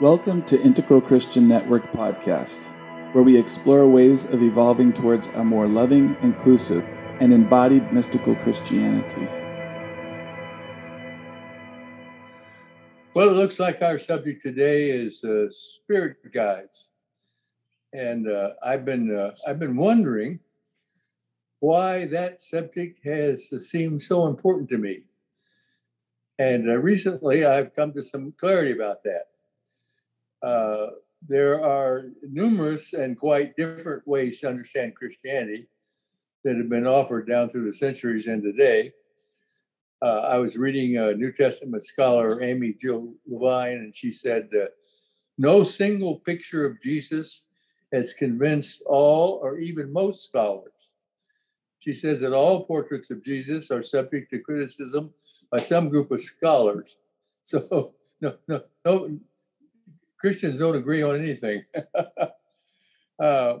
Welcome to Integral Christian Network Podcast, where we explore ways of evolving towards a more loving, inclusive, and embodied mystical Christianity. Well, it looks like our subject today is uh, spirit guides, and uh, I've been uh, I've been wondering why that subject has seemed so important to me, and uh, recently I've come to some clarity about that. Uh, there are numerous and quite different ways to understand Christianity that have been offered down through the centuries and today. Uh, I was reading a New Testament scholar, Amy Jill Levine, and she said, uh, No single picture of Jesus has convinced all or even most scholars. She says that all portraits of Jesus are subject to criticism by some group of scholars. So, no, no, no, Christians don't agree on anything. uh,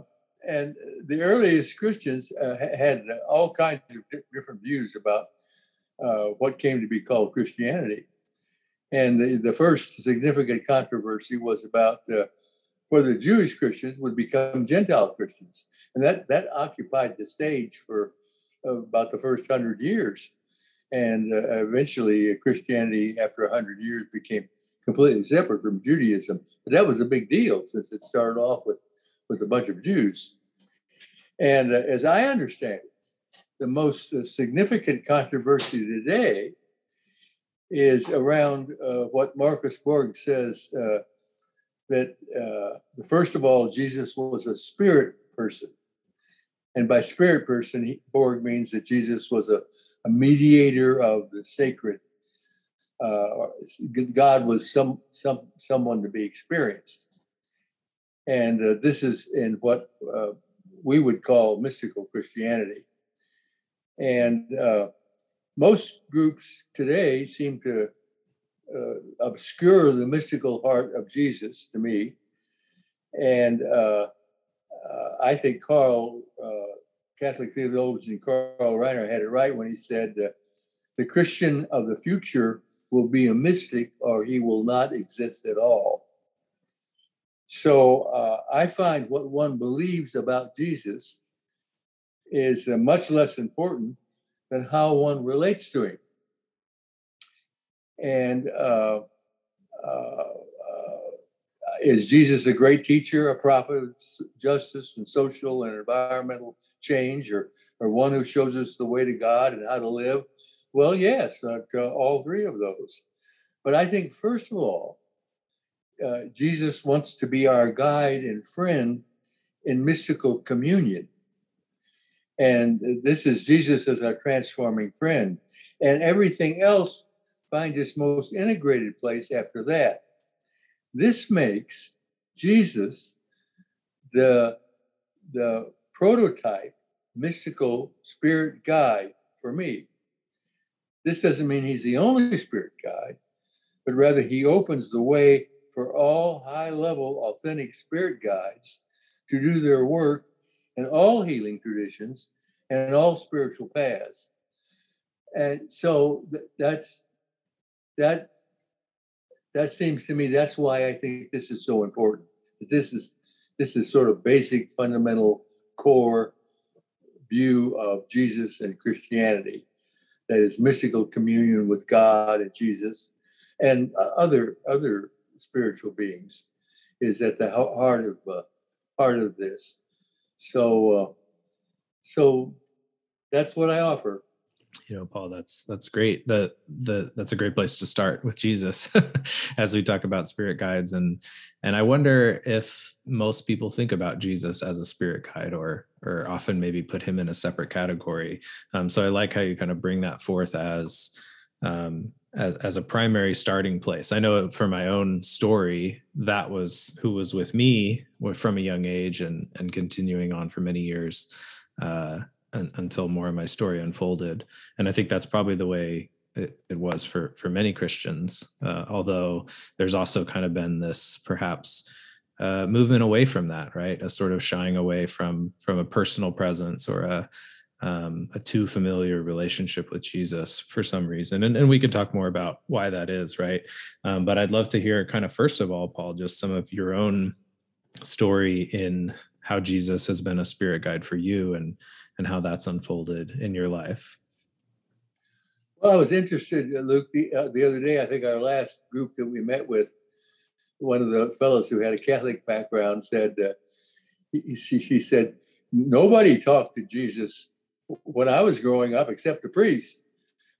and the earliest Christians uh, had all kinds of different views about uh, what came to be called Christianity. And the, the first significant controversy was about uh, whether Jewish Christians would become Gentile Christians. And that, that occupied the stage for about the first hundred years. And uh, eventually, Christianity, after a hundred years, became completely separate from Judaism. But that was a big deal since it started off with, with a bunch of Jews. And uh, as I understand it, the most uh, significant controversy today is around uh, what Marcus Borg says uh, that, uh, first of all, Jesus was a spirit person. And by spirit person, he, Borg means that Jesus was a, a mediator of the sacred uh, God was some some someone to be experienced, and uh, this is in what uh, we would call mystical Christianity. And uh, most groups today seem to uh, obscure the mystical heart of Jesus to me, and uh, I think Carl. Catholic theologian Karl Rahner had it right when he said, "The Christian of the future will be a mystic or he will not exist at all. So uh, I find what one believes about Jesus is uh, much less important than how one relates to him. And uh, uh, uh is Jesus a great teacher, a prophet of justice and social and environmental change, or, or one who shows us the way to God and how to live? Well, yes, uh, all three of those. But I think, first of all, uh, Jesus wants to be our guide and friend in mystical communion. And this is Jesus as our transforming friend. And everything else finds its most integrated place after that. This makes Jesus the, the prototype mystical spirit guide for me. This doesn't mean he's the only spirit guide, but rather he opens the way for all high level, authentic spirit guides to do their work in all healing traditions and all spiritual paths. And so that's that that seems to me that's why I think this is so important. This is this is sort of basic fundamental core view of Jesus and Christianity that is mystical communion with God and Jesus and uh, other other spiritual beings is at the heart of uh, heart of this. So uh, so that's what I offer you know paul that's that's great the the that's a great place to start with jesus as we talk about spirit guides and and i wonder if most people think about jesus as a spirit guide or or often maybe put him in a separate category um, so i like how you kind of bring that forth as um, as, as a primary starting place. I know for my own story, that was who was with me from a young age and and continuing on for many years. Uh, until more of my story unfolded. And I think that's probably the way it, it was for for many Christians. Uh, although there's also kind of been this perhaps uh, movement away from that, right? A sort of shying away from from a personal presence or a um, a too familiar relationship with Jesus for some reason. And, and we could talk more about why that is, right? Um, but I'd love to hear, kind of, first of all, Paul, just some of your own story in how Jesus has been a spirit guide for you and and how that's unfolded in your life. Well, I was interested, uh, Luke, the, uh, the other day. I think our last group that we met with, one of the fellows who had a Catholic background said, uh, he, she, she said, nobody talked to Jesus when I was growing up except the priest.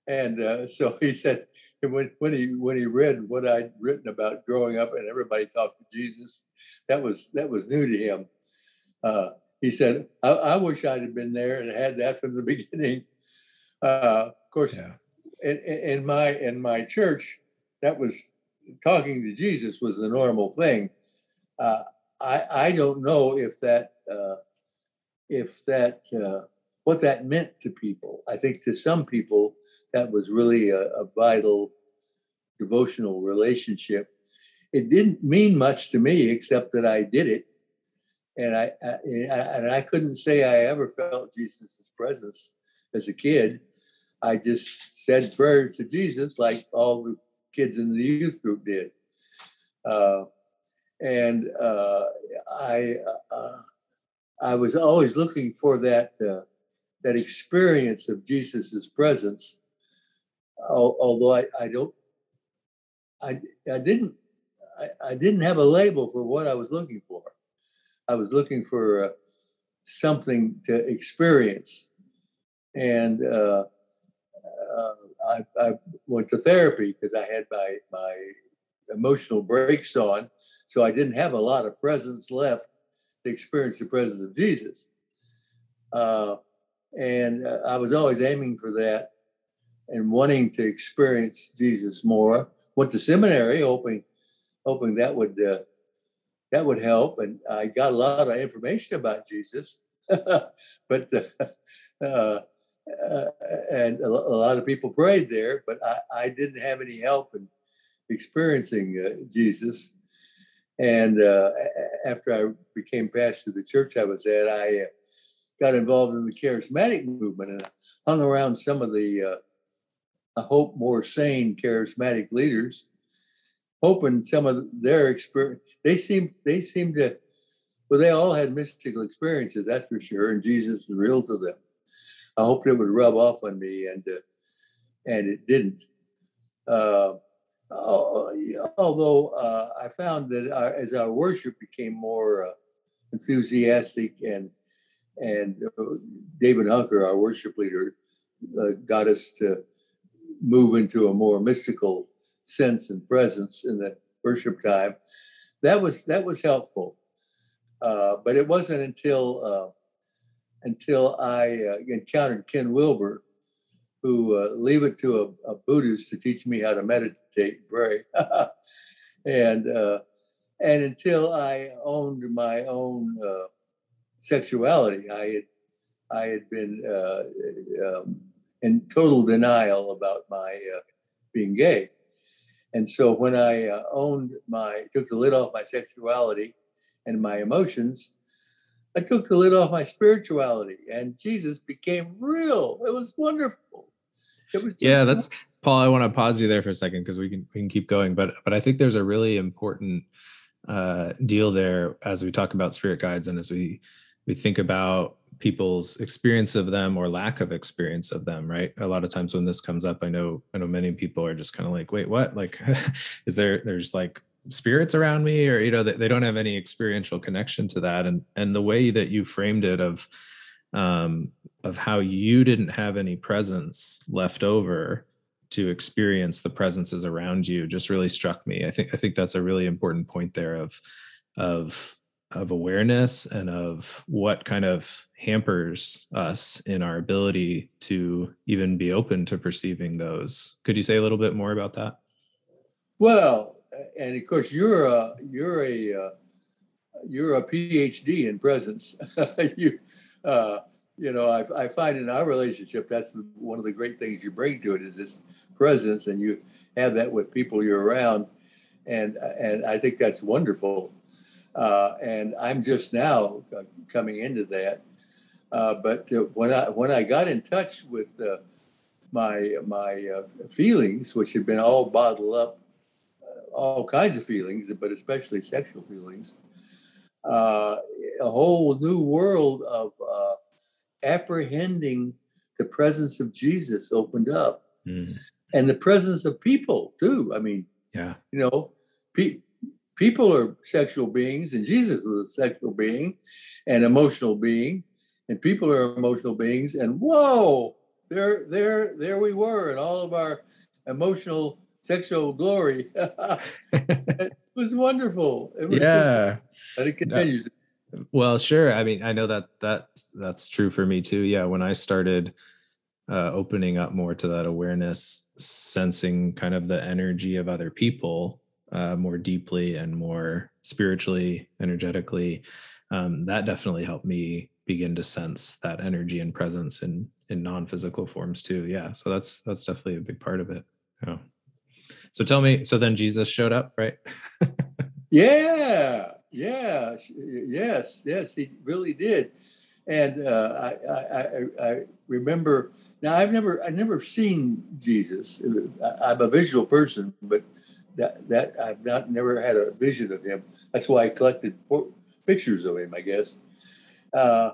And uh, so he said, when, when he when he read what I'd written about growing up and everybody talked to Jesus, that was that was new to him. Uh, he said, I, I, wish I'd have been there and had that from the beginning." Uh, of course, yeah. in, in my in my church, that was talking to Jesus was the normal thing. Uh, I I don't know if that uh, if that uh, what that meant to people. I think to some people that was really a, a vital devotional relationship. It didn't mean much to me except that I did it, and I, I and I couldn't say I ever felt Jesus' presence as a kid. I just said prayers to Jesus like all the kids in the youth group did. Uh, and uh, I uh, I was always looking for that uh, that experience of Jesus's presence. Although I, I don't, I, I didn't, I, I, didn't have a label for what I was looking for. I was looking for uh, something to experience, and uh, uh, I, I, went to therapy because I had my my emotional brakes on, so I didn't have a lot of presence left to experience the presence of Jesus. Uh, and uh, I was always aiming for that and wanting to experience Jesus more. Went to seminary, hoping hoping that would uh, that would help, and I got a lot of information about Jesus. but uh, uh, uh, and a, lot of people prayed there, but I, I didn't have any help in experiencing uh, Jesus. And after I became pastor of the church I was at, I got involved in the charismatic movement and hung around some of the, uh, I hope, more sane charismatic leaders, hoping some of their experience. They seem they seem to, well, they all had mystical experiences, that's for sure, and Jesus was real to them. I hoped it would rub off on me, and uh, and it didn't. Uh, although uh, I found that our, as our worship became more uh, enthusiastic and and uh, David Hunker, our worship leader, uh, got us to move into a more mystical sense and presence in the worship time. That was that was helpful, uh, but it wasn't until uh, until I uh, encountered Ken Wilber, who uh, leave it to a, a, Buddhist to teach me how to meditate and pray, and and until I owned my own sexuality. I had I had been uh, um, in total denial about my uh, being gay, and so when I uh, owned my took the lid off my sexuality and my emotions, I took the lid off my spirituality, and Jesus became real. It was wonderful. It was yeah, that's Paul. I want to pause you there for a second because we can we can keep going, but but I think there's a really important uh, deal there as we talk about spirit guides and as we we think about people's experience of them or lack of experience of them right? A lot of times when this comes up i know i know many people are just kind of like wait what? Like is there there's like spirits around me or you know they, they don't have any experiential connection to that. And and the way that you framed it of um of how you didn't have any presence left over to experience the presences around you just really struck me. I think i think that's a really important point there of of of awareness and of what kind of hampers us in our ability to even be open to perceiving those. Could you say a little bit more about that? Well, and of course you're a you're a uh, you're a PhD in presence. you uh, you know I, I find in our relationship that's one of the great things you bring to it is this presence, and you have that with people you're around, and and I think that's wonderful. Uh, and I'm just now coming into that. Uh, but uh, when I when I got in touch with uh, my my uh, feelings, which had been all bottled up, uh, all kinds of feelings, but especially sexual feelings, uh, a whole new world of apprehending the presence of Jesus opened up, mm. and the presence of people too. I mean, yeah, you know, pe- people are sexual beings, and Jesus was a sexual being, and emotional being, and people are emotional beings. And whoa, there, there, there we were, in all of our emotional sexual glory. it was wonderful. It was yeah, just, and it continues. Well, sure. I mean, I know that that that's true for me too. Yeah, when I started uh, opening up more to that awareness, sensing kind of the energy of other people uh, more deeply and more spiritually, energetically, um, that definitely helped me begin to sense that energy and presence in in non-physical forms too. Yeah, so that's that's definitely a big part of it. Yeah. So tell me, so then Jesus showed up, right? yeah, yeah, yes, yes, he really did. And uh, I, I, I remember now I've never I've never seen Jesus. I'm a visual person, but that that I've not never had a vision of him. That's why I collected pictures of him, I guess. Uh,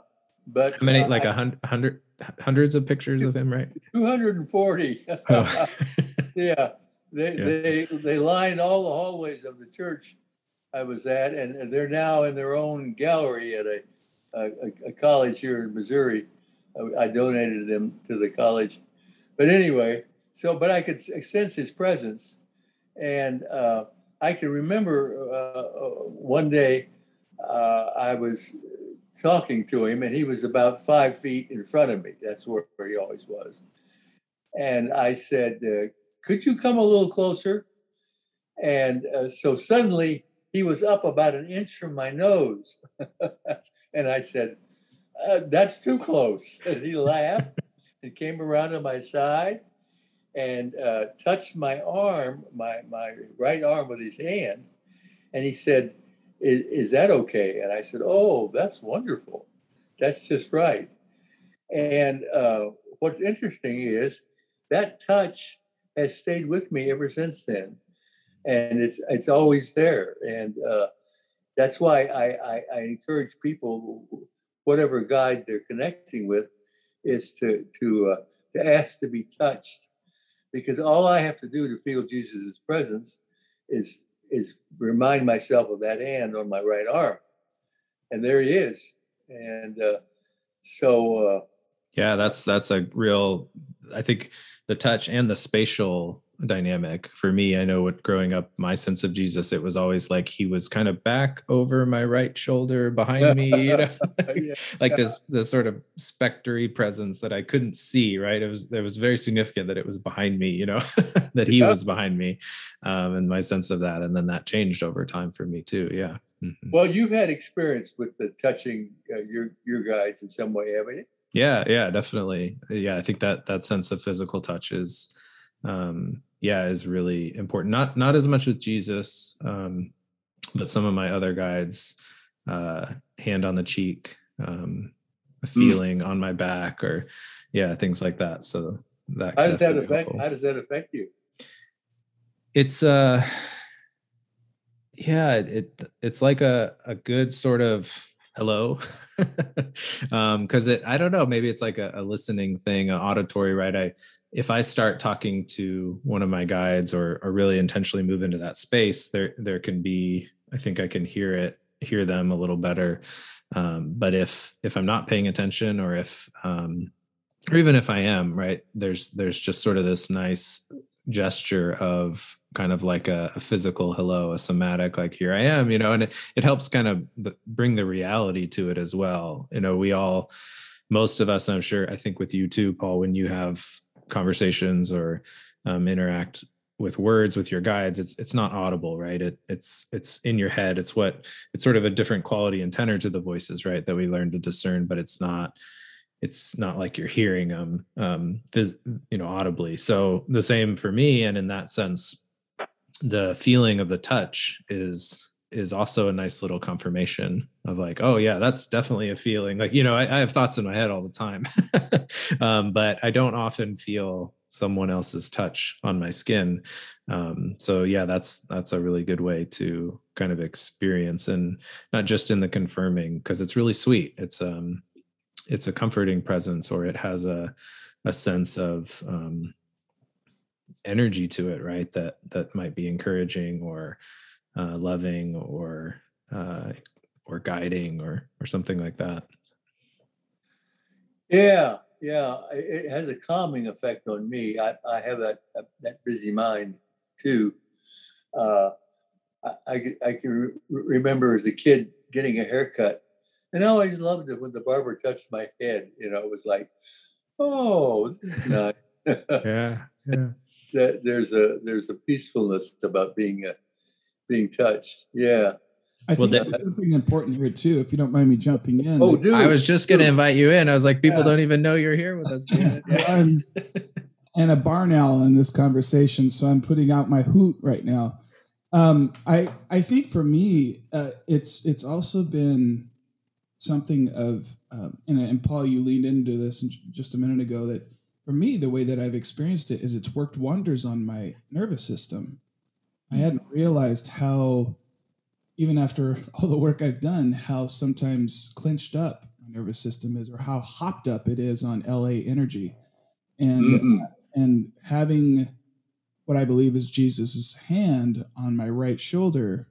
but how many? Uh, like a hundred, hundreds of pictures of him, right? Two hundred and forty. Oh. yeah, they yeah. they they lined all the hallways of the church I was at, and they're now in their own gallery at a a, a college here in Missouri. I donated them to the college, but anyway, so but I could sense his presence, and uh, I can remember uh, uh, one day uh, I was talking to him, and he was about five feet in front of me. That's where, where he always was, and I said, uh, "Could you come a little closer?" And so suddenly he was up about an inch from my nose. and I said, uh, That's too close. And he laughed and came around to my side and uh, touched my arm, my, my right arm with his hand. And he said, is, is that okay? And I said, Oh, that's wonderful. That's just right. And uh, what's interesting is that touch has stayed with me ever since then and it's it's always there. And uh, that's why I, I, I, encourage people, whatever guide they're connecting with, is to to uh, to ask to be touched, because all I have to do to feel Jesus' presence is is remind myself of that hand on my right arm, and there he is. And uh, so, uh, yeah, that's that's a real. I think the touch and the spatial dynamic. For me i know what growing up my sense of jesus it was always like he was kind of back over my right shoulder behind me you know? Yeah. like this this sort of spectery presence that i couldn't see right? It was it was very significant that it was behind me you know? That he yeah. was behind me um, and my sense of that and then that changed over time for me too yeah. Mm-hmm. well you've had experience with the touching uh, your your guides in some way haven't you? Yeah yeah definitely. Yeah i think that that sense of physical touch is um, yeah, is really important. Not not as much with Jesus, um, but some of my other guides, uh, hand on the cheek, um, a mm. feeling mm. on my back, or yeah, things like that. So that how does that affect? Helpful. How does that affect you? It's uh, yeah, it it's like a a good sort of hello um because it i don't know maybe it's like a, a listening thing an auditory right i if I start talking to one of my guides or, or really intentionally move into that space, there there can be I think I can hear it hear them a little better. Um, but if if I'm not paying attention or if um, or even if I am right, there's there's just sort of this nice gesture of kind of like a, a, physical hello, a somatic like here I am, you know, and it, it helps kind of bring the reality to it as well. You know, we all most of us, I'm sure, I think with you too, Paul, when you have conversations or um, interact with words with your guides it's it's not audible right? It it's it's in your head. It's what it's sort of a different quality and tenor to the voices right that we learn to discern but it's not it's not like you're hearing them um phys- you know audibly. So the same for me and in that sense the feeling of the touch is is also a nice little confirmation of like oh yeah that's definitely a feeling. Like you know i, I have thoughts in my head all the time. Um, but i don't often feel someone else's touch on my skin. Um, so yeah that's that's a really good way to kind of experience and not just in the confirming because it's really sweet. It's um it's a comforting presence or it has a a sense of um energy to it right that that might be encouraging or uh, loving or uh, or guiding or or something like that. Yeah, yeah, it has a calming effect on me. I, I have that that busy mind too. Uh, I, I can re- remember as a kid getting a haircut, and I always loved it when the barber touched my head. You know, it was like, oh, this is nice. yeah, yeah. that there's a there's a peacefulness about being a being touched. Yeah. I think well, there's something important here too, if you don't mind me jumping in. Oh, dude! I was just going to invite you in. I was like, people yeah. don't even know you're here with us. I'm and a barn owl in this conversation, so I'm putting out my hoot right now. Um, I I think for me, uh, it's it's also been something of, um, and, and Paul, you leaned into this just a minute ago. That for me, the way that I've experienced it is it's worked wonders on my nervous system. I hadn't realized how, even after all the work I've done, how sometimes clenched up my nervous system is, or how hopped up it is on LA energy, and mm-hmm. and having what I believe is Jesus's hand on my right shoulder,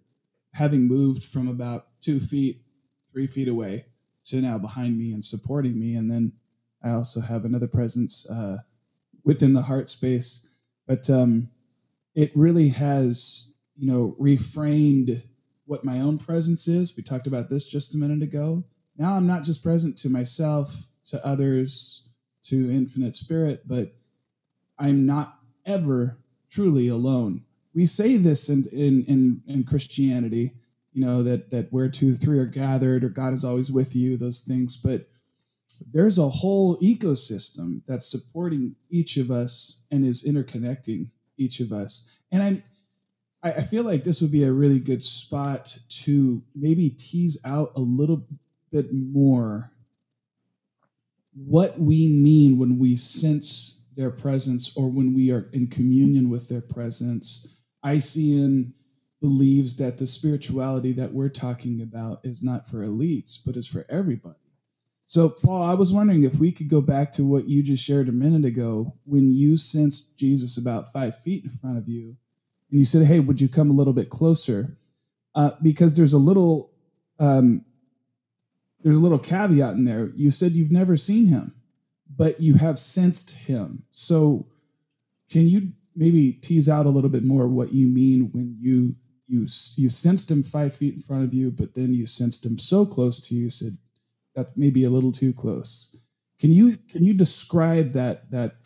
having moved from about two feet, three feet away to now behind me and supporting me, and then I also have another presence uh, within the heart space, but um, it really has you know reframed what my own presence is. We talked about this just a minute ago. Now i'm not just present to myself to others to infinite spirit but i'm not ever truly alone. We say this in in in, in christianity you know that that where two three are gathered or god is always with you those things but there's a whole ecosystem that's supporting each of us and is interconnecting each of us. And I'm I, feel like this would be a really good spot to maybe tease out a little bit more what we mean when we sense their presence or when we are in communion with their presence. ICN believes that the spirituality that we're talking about is not for elites, but is for everybody. So, Paul, I was wondering if we could go back to what you just shared a minute ago when you sensed Jesus about five feet in front of you, and you said, "Hey, would you come a little bit closer?" Uh, because there's a little, um, there's a little caveat in there. You said you've never seen him, but you have sensed him. So, can you maybe tease out a little bit more what you mean when you you you sensed him five feet in front of you, but then you sensed him so close to you, you said that may be a little too close. Can you can you describe that that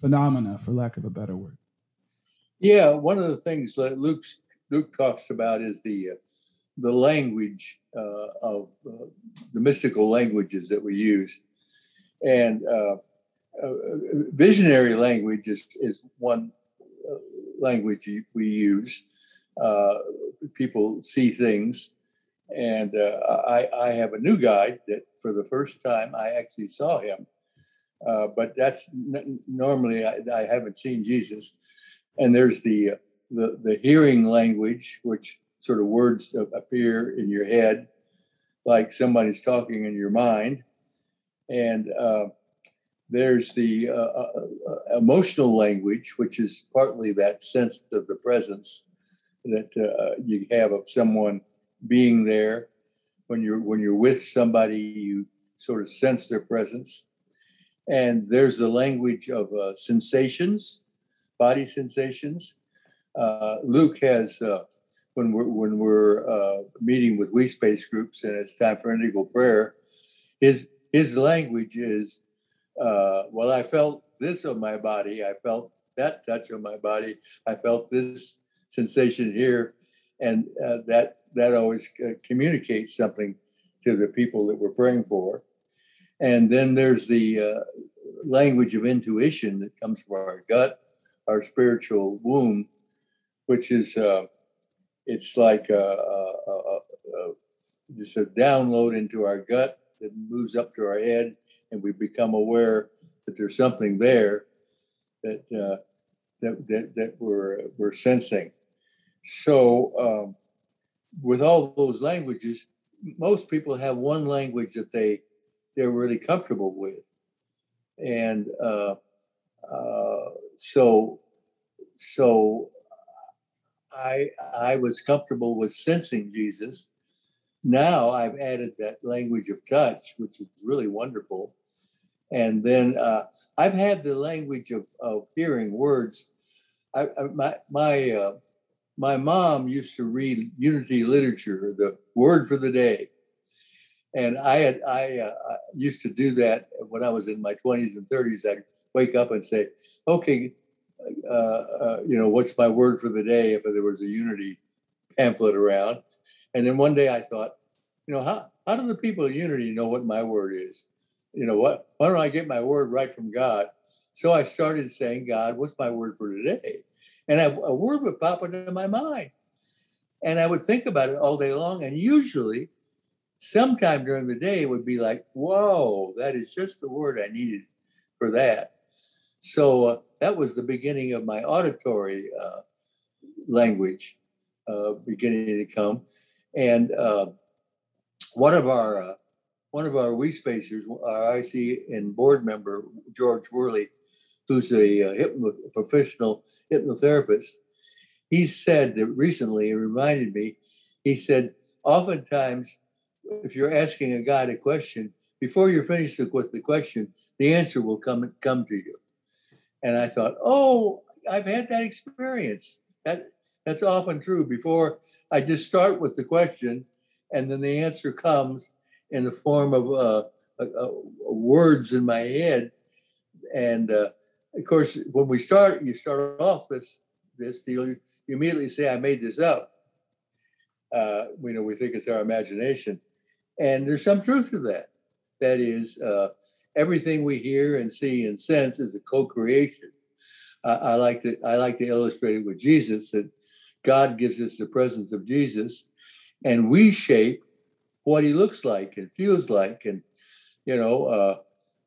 phenomena, for lack of a better word? Yeah, one of the things that Luke Luke talks about is the uh, the language uh, of uh, the mystical languages that we use, and uh, uh, visionary language is is one uh, language we use. people see things and uh, I, I have a new guide that for the first time I actually saw him. Uh, but that's n- normally I, I, haven't seen Jesus. And there's the, the, the hearing language, which sort of words appear in your head, like somebody's talking in your mind. And uh, there's the uh, uh, uh, emotional language, which is partly that sense of the presence that you have of someone being there. When you're when you're with somebody, you sort of sense their presence. And there's the language of uh, sensations, body sensations. Uh, Luke has uh, when we're when we're uh, meeting with we space groups and it's time for indigo prayer. His his language is uh, well, I felt this on my body. I felt that touch on my body. I felt this sensation here, and uh, that that always uh, communicates something to the people that we're praying for. And then there's the uh, language of intuition that comes from our gut, our spiritual womb, which is uh, it's like a, a, a, just a download into our gut that moves up to our head, and we become aware that there's something there that uh, that, that that we're we're sensing. So, um, with all those languages, most people have one language that they they're really comfortable with, and uh, uh, so so I I was comfortable with sensing Jesus. Now I've added that language of touch, which is really wonderful. And then uh, I've had the language of, of hearing words. I, I, my my uh, my mom used to read Unity literature, the word for the day, and I had I uh, used to do that when I was in my twenties and thirties. I'd wake up and say, "Okay, uh, uh, you know, what's my word for the day if there was a unity pamphlet around. And then one day I thought, you know, how, how do the people of unity know what my word is? You know, what, why don't I get my word right from God? So I started saying, God, what's my word for today? And I, a word would pop into my mind. And I would think about it all day long. And usually, sometime during the day, it would be like, whoa, that is just the word I needed for that. So uh, that was the beginning of my auditory uh, language uh, beginning to come. And uh, one of our uh, one of our we spacers, our ICN board member George Worley, who's a, uh, hypno- professional hypnotherapist, he said that recently, it reminded me, he said, oftentimes, if you're asking a guy a question, before you're finished with the question, the answer will come come to you. And I thought, oh, I've had that experience. That that's often true. Before I just start with the question, and then the answer comes in the form of uh, uh, uh, words in my head. And uh, of course, when we start, you start off this this deal. You, immediately say, "I made this up." Uh, you know, we think it's our imagination, and there's some truth to that. That is, uh, everything we hear and see and sense is a co-creation. Uh, I like to I like to illustrate it with Jesus that God gives us the presence of Jesus, and we shape what He looks like and feels like, and you know,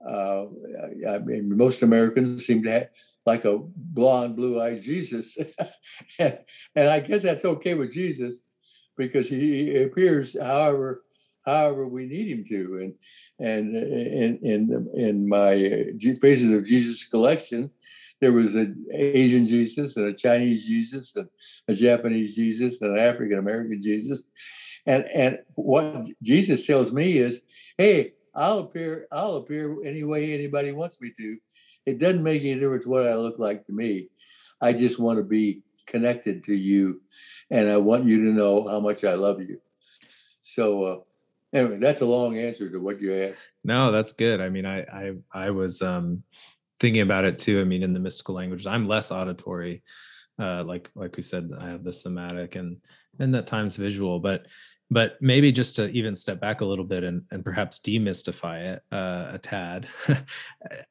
uh, uh, I mean, most Americans seem to have like a blonde, blue-eyed Jesus, and, I guess that's okay with Jesus because he appears however however we need him to. And and in in in my Faces of Jesus collection, there was an Asian Jesus and a Chinese Jesus and a Japanese Jesus and an African American Jesus. And and what Jesus tells me is, hey, I'll appear, I'll appear any way anybody wants me to. It doesn't make any difference what I look like to me. I just want to be connected to you, and I want you to know how much I love you. So uh, anyway, that's a long answer to what you asked. No, that's good. I mean, I I I was um thinking about it too. I mean, in the mystical languages, I'm less auditory. Uh, like like we said, I have the somatic and and at times visual, but but maybe just to even step back a little bit and, and perhaps demystify it uh, a tad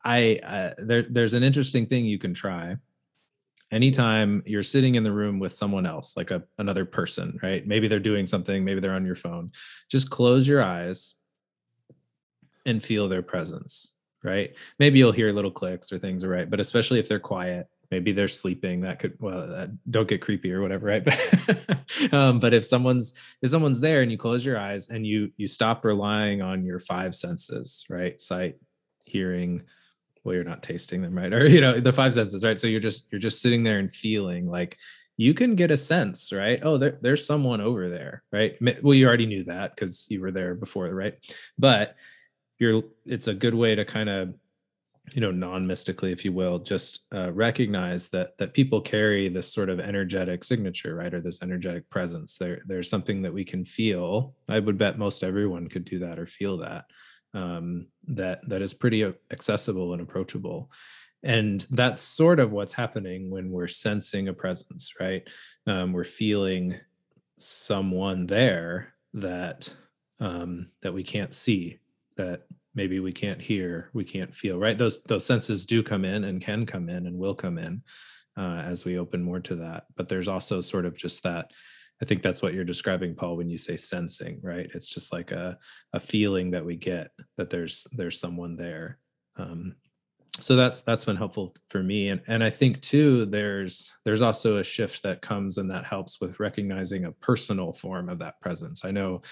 I, I there, there's an interesting thing you can try. Anytime you're sitting in the room with someone else like a, another person right? Maybe they're doing something maybe they're on your phone just close your eyes and feel their presence right? Maybe you'll hear little clicks or things right? But especially if they're quiet maybe they're sleeping that could well uh, don't get creepy or whatever right? Um, but if someone's if someone's there and you close your eyes and you you stop relying on your five senses right? Sight hearing well you're not tasting them right? Or you know the five senses right? So you're just you're just sitting there and feeling like you can get a sense right? Oh there, there's someone over there right? Well you already knew that because you were there before right? But you're it's a good way to kind of you know non-mystically if you will just uh, recognize that that people carry this sort of energetic signature right or this energetic presence. There there's something that we can feel. I would bet most everyone could do that or feel that um, that that is pretty accessible and approachable. And that's sort of what's happening when we're sensing a presence right? Um, we're feeling someone there that um, that we can't see that maybe we can't hear we can't feel right those those senses do come in and can come in and will come in uh, as we open more to that but there's also sort of just that I think that's what you're describing, Paul, when you say sensing, right? It's just like a a feeling that we get that there's there's someone there. Um, so that's that's been helpful for me and and i think too there's there's also a shift that comes and that helps with recognizing a personal form of that presence i know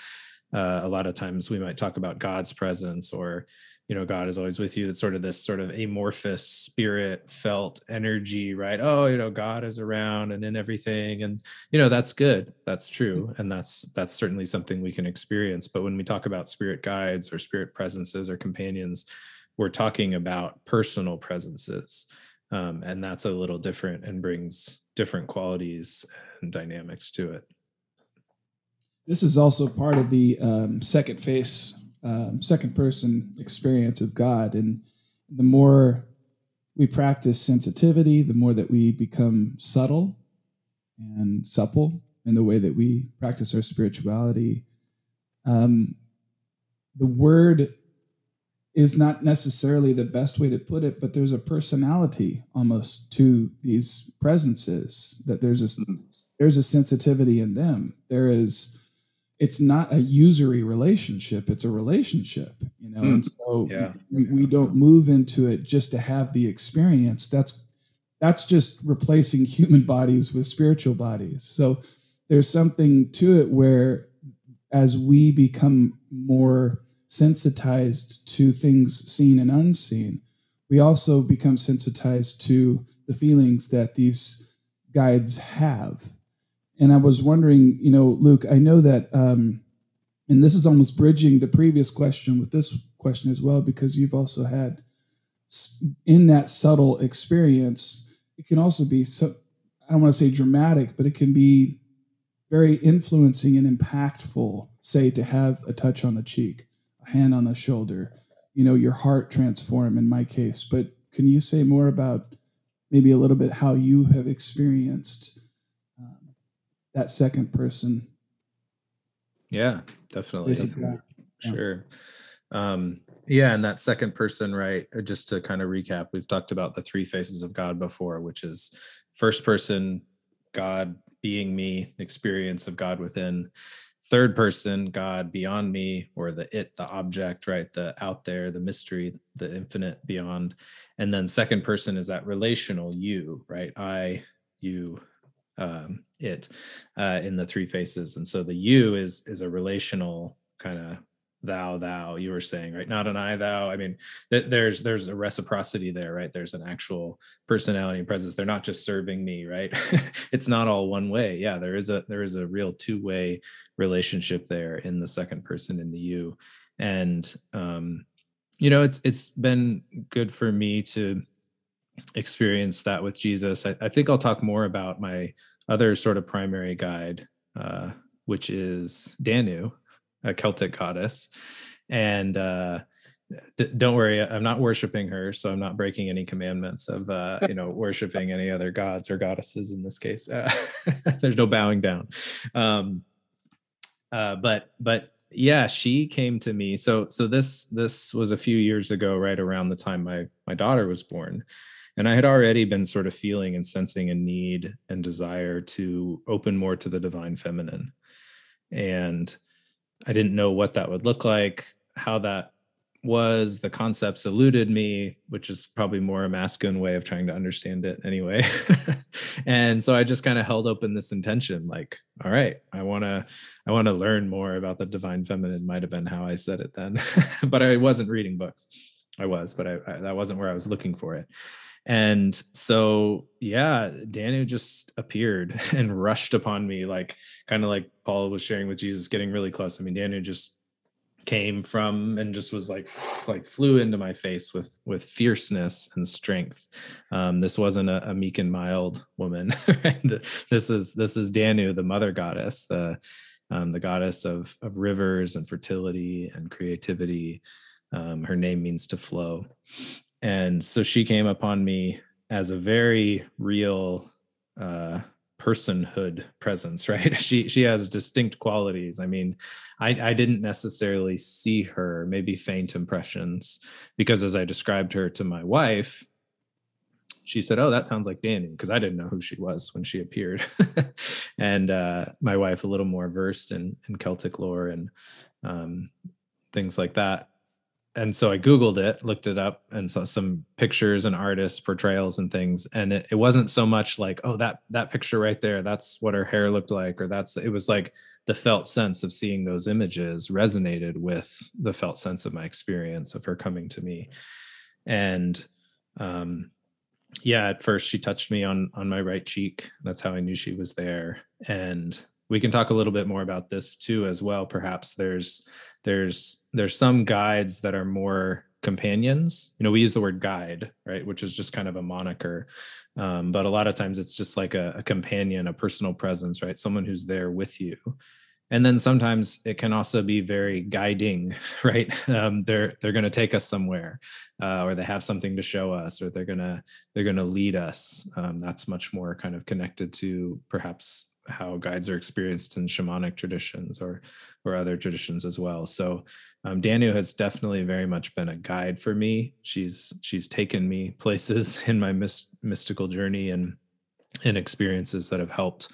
uh, a lot of times we might talk about god's presence or you know god is always with you. It's sort of this sort of amorphous spirit felt energy right? Oh you know god is around and in everything. And you know that's good. That's true. And that's that's certainly something we can experience. But when we talk about spirit guides or spirit presences or companions we're talking about personal presences. Um, and that's a little different and brings different qualities and dynamics to it this is also part of the um, second face um, second person experience of god and the more we practice sensitivity the more that we become subtle and supple in the way that we practice our spirituality um, the word is not necessarily the best way to put it, but there's a personality almost to these presences that there's a there's a sensitivity in them. There is it's not a usury relationship, it's a relationship, you know. Mm. And so yeah. we, we don't move into it just to have the experience. That's that's just replacing human bodies with spiritual bodies. So there's something to it where as we become more sensitized to things seen and unseen, we also become sensitized to the feelings that these guides have. And I was wondering, you know, Luke, I know that, um, and this is almost bridging the previous question with this question as well, because you've also had in that subtle experience, it can also be so, I don't want to say dramatic, but it can be very influencing and impactful, say, to have a touch on the cheek a hand on the shoulder, you know, your heart transform in my case. But can you say more about maybe a little bit how you have experienced that second person? Yeah, definitely. Sure. Um, yeah, and that second person, right? Uh, just to kind of recap, we've talked about the three faces of God before, which is first person, God being me, experience of God within third person god beyond me or the it the object right the out there the mystery the infinite beyond and then second person is that relational you right i you um it uh in the three faces. And so the you is is a relational kind of thou thou you were saying right? Not an i thou. I mean th- there's there's a reciprocity there right? There's an actual personality and presence. They're not just serving me right? It's not all one way. Yeah there is a there is a real two way relationship there in the second person in the you. And um you know it's it's been good for me to experience that with jesus. I, I think i'll talk more about my other sort of primary guide uh which is danu a Celtic goddess, and uh, d- don't worry, I'm not worshiping her, so I'm not breaking any commandments of uh, you know worshiping any other gods or goddesses in this case. Uh, there's no bowing down, um, uh, but but yeah, she came to me. So so this this was a few years ago, right around the time my my daughter was born. And I had already been sort of feeling and sensing a need and desire to open more to the divine feminine. And I didn't know what that would look like, how that was. The concepts eluded me, which is probably more a masculine way of trying to understand it anyway. and so I just kind of held open this intention like, all right, I want to I want to learn more about the divine feminine might have been how I said it then. but I wasn't reading books. I was, but I, I, that wasn't where I was looking for it. And so, yeah, Danu just appeared and rushed upon me, like kind of like Paul was sharing with Jesus, getting really close. I mean, Danu just came from and just was like like flew into my face with with fierceness and strength. Um this wasn't a, a meek and mild woman this is this is danu the mother goddess the um the goddess of of rivers and fertility and creativity. Um her name means to flow and so she came upon me as a very real uh, personhood presence right she she has distinct qualities i mean i i didn't necessarily see her maybe faint impressions because as i described her to my wife she said, "Oh, that sounds like Danu," because I didn't know who she was when she appeared. and uh, my wife, a little more versed in, in Celtic lore and um, things like that. And so I Googled it, looked it up, and saw some pictures and artists' portrayals and things. And it, it wasn't so much like, "Oh, that that picture right there, that's what her hair looked like," or that's. It was like the felt sense of seeing those images resonated with the felt sense of my experience of her coming to me, and um, yeah, at first she touched me on on my right cheek. That's how I knew she was there. And we can talk a little bit more about this too as well. Perhaps there's there's there's some guides that are more companions. You know, we use the word guide, right, which is just kind of a moniker. Um, but a lot of times it's just like a, a companion, a personal presence, right? Someone who's there with you and then sometimes it can also be very guiding right um, they're they're going to take us somewhere uh, or they have something to show us or they're going to they're going to lead us um, that's much more kind of connected to perhaps how guides are experienced in shamanic traditions or or other traditions as well. So um, danu has definitely very much been a guide for me. She's she's taken me places in my mystical journey and and experiences that have helped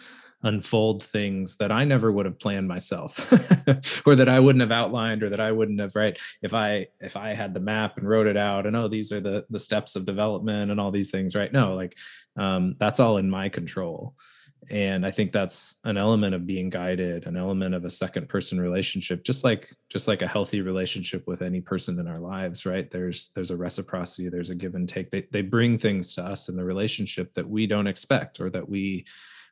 unfold things that I never would have planned myself or that I wouldn't have outlined or that I wouldn't have right? If I if I had the map and wrote it out and oh these are the the steps of development and all these things right? No like um, that's all in my control and I think that's an element of being guided an element of a second person relationship just like just like a healthy relationship with any person in our lives right? There's there's a reciprocity there's a give and take. They, they bring things to us in the relationship that we don't expect or that we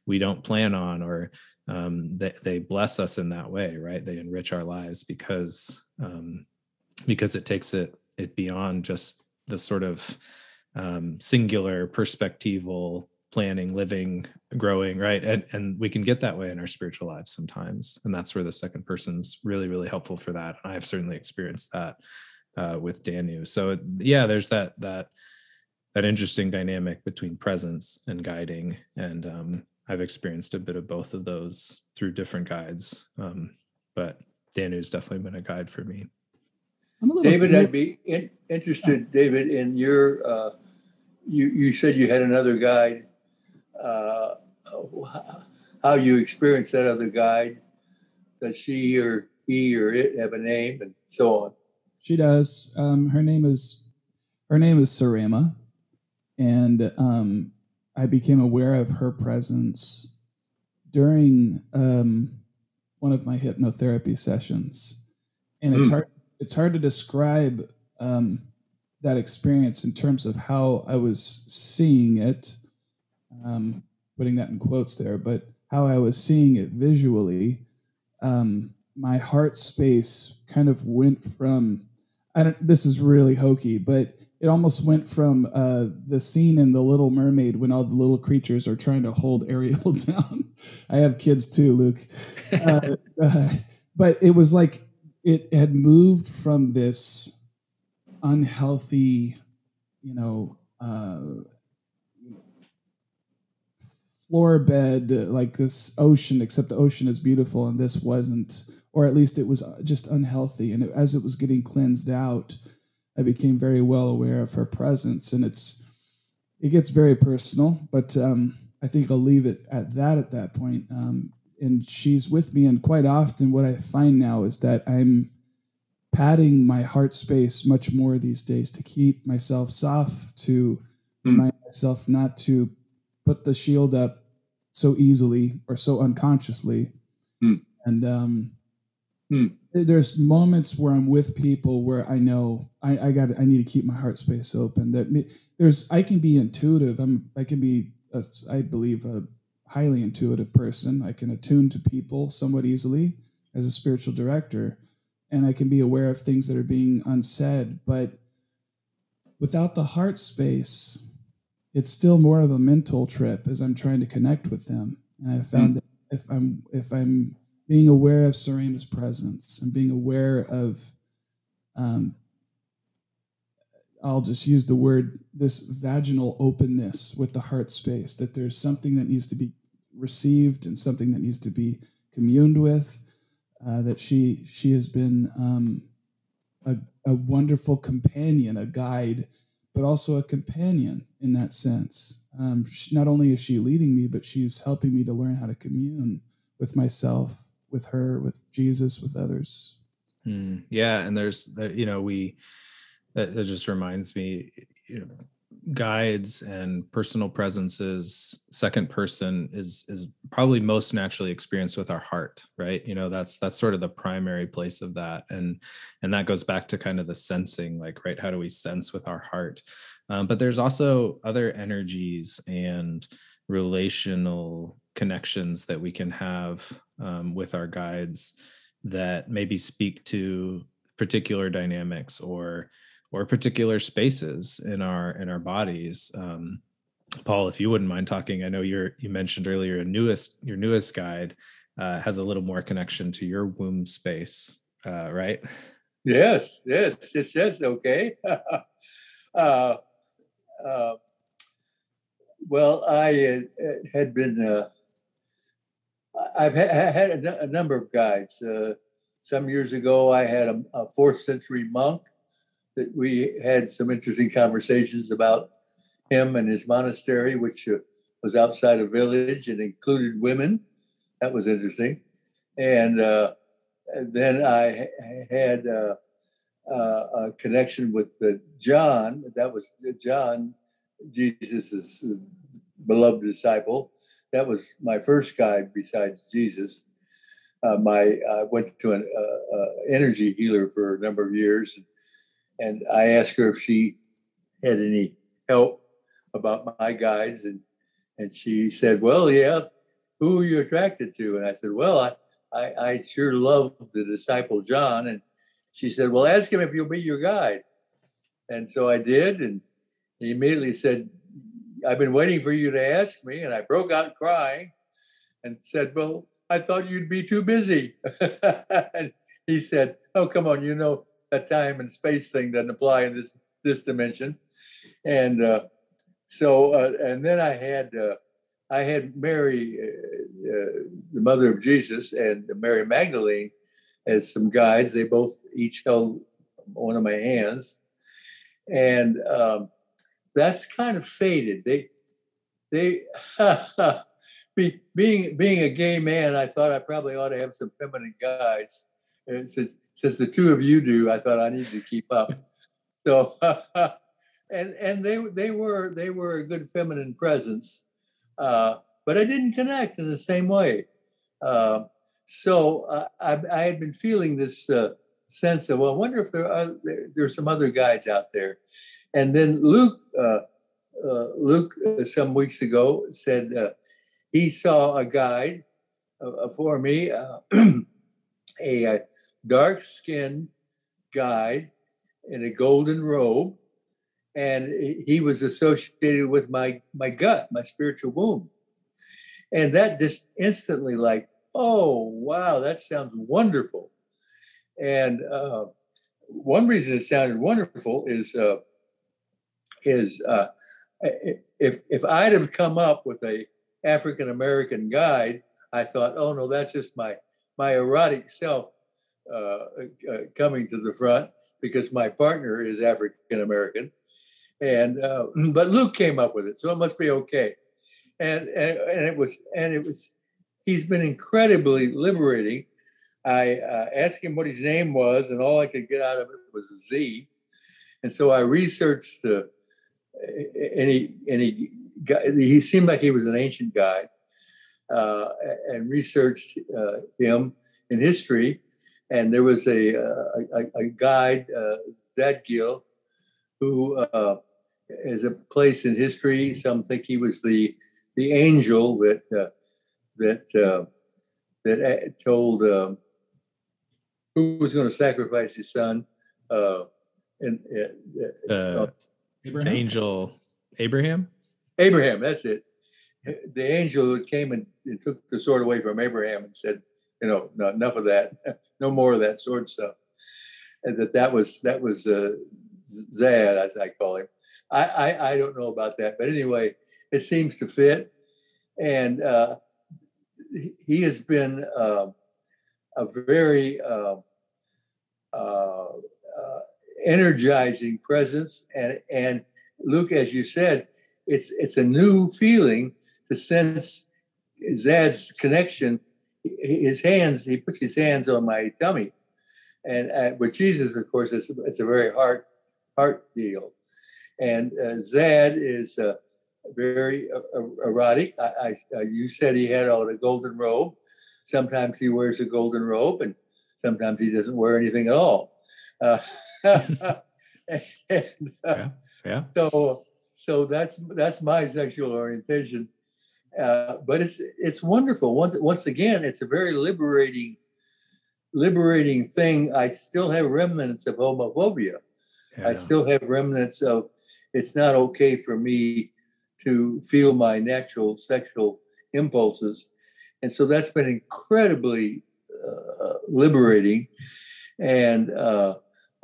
we don't plan on or um, they, they bless us in that way right? They enrich our lives because um, because it takes it it beyond just the sort of um, singular perspectival planning living growing right and and we can get that way in our spiritual lives sometimes and that's where the second person's really really helpful for that and i've certainly experienced that uh, with danu so yeah there's that that that interesting dynamic between presence and guiding and um, I've experienced a bit of both of those through different guides. Um, but Danu's definitely been a guide for me. David, I'd be in, interested, David, in your. Uh, you you said you had another guide. Uh, how you experience that other guide? Does she or he or it have a name and so on? She does. Um, her name is her name is Sarema, and um, I became aware of her presence during um, one of my hypnotherapy sessions, and it's mm. hard it's hard to describe um, that experience in terms of how I was seeing it. Um, putting that in quotes there, but how I was seeing it visually, um, my heart space kind of went from. I don't. This is really hokey, but it almost went from uh, the scene in The Little Mermaid when all the little creatures are trying to hold Ariel down. I have kids too, Luke. Uh, uh, but it was like it had moved from this unhealthy, you know, uh, floor bed, like this ocean, except the ocean is beautiful and this wasn't, or at least it was just unhealthy. And it, as it was getting cleansed out, I became very well aware of her presence, and it's it gets very personal. But um, I think I'll leave it at that at that point. Um, and she's with me, and quite often, what I find now is that I'm padding my heart space much more these days to keep myself soft, to mm. remind myself not to put the shield up so easily or so unconsciously. Mm. And um, mm there's moments where I'm with people where I know I, I got I need to keep my heart space open. That there's I can be intuitive. I'm I can be a, I believe a highly intuitive person. I can attune to people somewhat easily as a spiritual director, and I can be aware of things that are being unsaid. But without the heart space, it's still more of a mental trip as I'm trying to connect with them. And I found mm. that if I'm if I'm being aware of Sarema's presence and being aware of, um, I'll just use the word, this vaginal openness with the heart space, that there's something that needs to be received and something that needs to be communed with. Uh, that she she has been um, a, a wonderful companion, a guide, but also a companion in that sense. Um, not only is she leading me, but she's helping me to learn how to commune with myself, with her, with Jesus, with others. Mm, yeah, and there's you know we that, that just reminds me you know guides and personal presences second person is is probably most naturally experienced with our heart right? You know that's that's sort of the primary place of that. And and that goes back to kind of the sensing like right how do we sense with our heart? Um, but there's also other energies and relational connections that we can have um, with our guides that maybe speak to particular dynamics or or particular spaces in our in our bodies. Um, paul if you wouldn't mind talking i know you're you mentioned earlier newest your newest guide uh, has a little more connection to your womb space uh, right? Yes yes yes yes okay. Uh, uh, well i uh, had been uh, i've ha- had a, number of guides. Some years ago i had a fourth century monk that we had some interesting conversations about him and his monastery, which uh, was outside a village and included women. That was interesting. And, uh, then I had uh, uh a connection with John. That was John, Jesus's uh, beloved disciple. That was my first guide besides Jesus. Uh, my I went to an energy healer for a number of years and I asked her if she had any help about my guides, and and she said, "Well, yeah. Who are you attracted to?" And I said, "Well, I I, I sure love the disciple John." And she said, "Well, ask him if he'll be your guide." And so I did, and he immediately said, "I've been waiting for you to ask me," and I broke out crying, and said, "Well." I thought you'd be too busy. and he said, Oh, come on, you know, that time and space thing doesn't apply in this this dimension. And uh, so, uh, and then I had uh, I had Mary, uh, uh, the mother of Jesus, and Mary Magdalene as some guides. They both each held one of my hands, and um, that's kind of faded. They they. Be, being being a gay man, I thought I probably ought to have some feminine guides. And since since the two of you do, I thought I needed to keep up. So, and and they they were they were a good feminine presence, uh, but I didn't connect in the same way. Uh, so uh, I, I had been feeling this uh, sense of well, I wonder if there are there, there, are some other guys out there, and then Luke uh, uh, Luke some weeks ago said he saw a guide for me. a dark skinned guy in a golden robe. And he was associated with my, my gut, my spiritual womb. And that just instantly, like, oh, wow, that sounds wonderful. And uh, one reason it sounded wonderful is uh, is uh, if if I'd have come up with a African American guide, I thought, oh no, that's just my my erotic self coming to the front because my partner is African American, and uh, but Luke came up with it, so it must be okay. And, and and it was and it was he's been incredibly liberating. I uh, asked him what his name was, and all I could get out of it was a Z. And so I researched uh, any any guy. He seemed like he was an ancient guy, uh, and researched uh, him in history and there was a a, a guide, uh, Zadkiel, who uh, is a place in history. Some think he was the the angel that uh, that uh, that uh, told um, who was going to sacrifice his son. Uh, and uh, uh, Abraham? angel Abraham. Abraham, that's it. The angel that came and, and took the sword away from Abraham and said, you know, no, enough of that, no more of that sword stuff. And that that was that was uh, Zad, as I call him. I, I, I don't know about that, but anyway, it seems to fit, and uh, he has been uh, a very uh, uh, uh, energizing presence, and and Luke, as you said, it's it's a new feeling to sense Zad's connection. His hands, he puts his hands on my tummy, and uh, with Jesus, of course, it's it's a very heart heart deal. And uh, Zad is uh, very uh, erotic. I, I, uh, you said he had on a golden robe. Sometimes he wears a golden robe, and sometimes he doesn't wear anything at all. Uh, and, yeah, yeah. So, so that's that's my sexual orientation. Uh, but it's it's wonderful. Once once again, it's a very liberating liberating thing. I still have remnants of homophobia. Yeah. I still have remnants of it's not okay for me to feel my natural sexual impulses. And so that's been incredibly uh, liberating. And uh,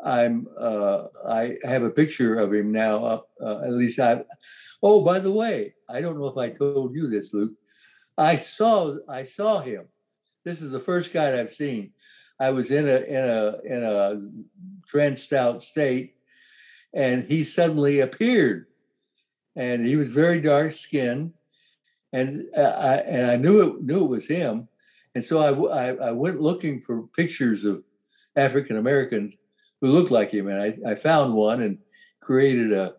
I'm uh, I have a picture of him now up. Uh, at least I. Oh, by the way, I don't know if I told you this, Luke. I saw I saw him. This is the first guy I've seen. I was in a in a in a drenched out state, and he suddenly appeared, and he was very dark skinned, and uh, I and I knew it knew it was him, and so I I, I went looking for pictures of African Americans who looked like him, and I, I found one and created a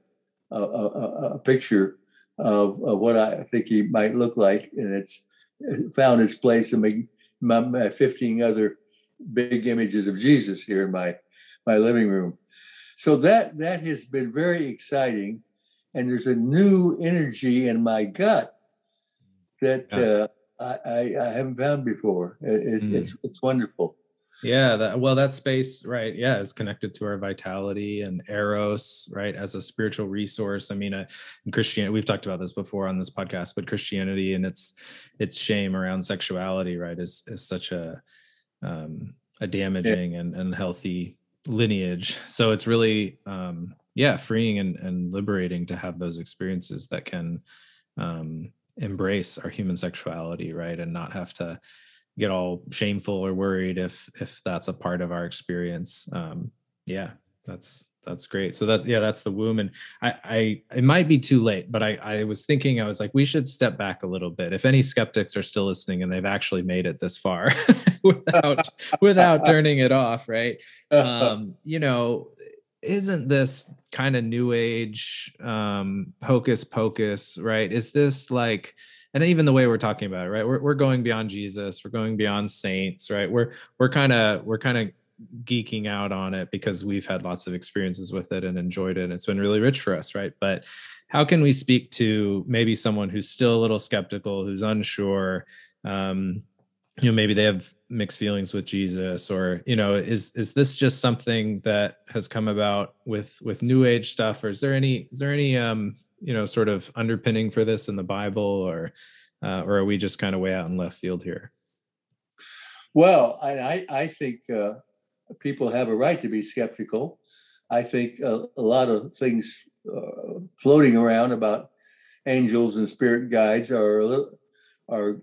a, a, a picture of, of, what I think he might look like, and it's found its place in my, my 15 other big images of Jesus here in my my living room. So that that has been very exciting, and there's a new energy in my gut that uh, I, I, haven't found before. It's, mm. it's it's wonderful. Yeah, that, well, that space, right? Yeah, is connected to our vitality and eros, right, as a spiritual resource. I mean, uh, in Christianity, we've talked about this before on this podcast, but Christianity and its its shame around sexuality, right, is is such a um, a damaging yeah. and unhealthy lineage. So it's really, um, yeah, freeing and, and liberating to have those experiences that can um, embrace our human sexuality, right, and not have to get all shameful or worried if if that's a part of our experience. Um, yeah, that's that's great. So that yeah that's the womb. And i i it might be too late but i i was thinking i was like we should step back a little bit. If any skeptics are still listening and they've actually made it this far without without turning it off right? Um you know isn't this kind of new age um hocus pocus right is this like and even the way we're talking about it right we're, we're going beyond jesus we're going beyond saints right we're we're kind of we're kind of geeking out on it because we've had lots of experiences with it and enjoyed it. And it's been really rich for us, right? But how can we speak to maybe someone who's still a little skeptical, who's unsure? Um, you know, maybe they have mixed feelings with Jesus, or you know, is is this just something that has come about with with New Age stuff, or is there any is there any um, you know sort of underpinning for this in the Bible, or uh, or are we just kind of way out in left field here? Well, I I think uh, people have a right to be skeptical. I think a, a lot of things uh, floating around about angels and spirit guides are are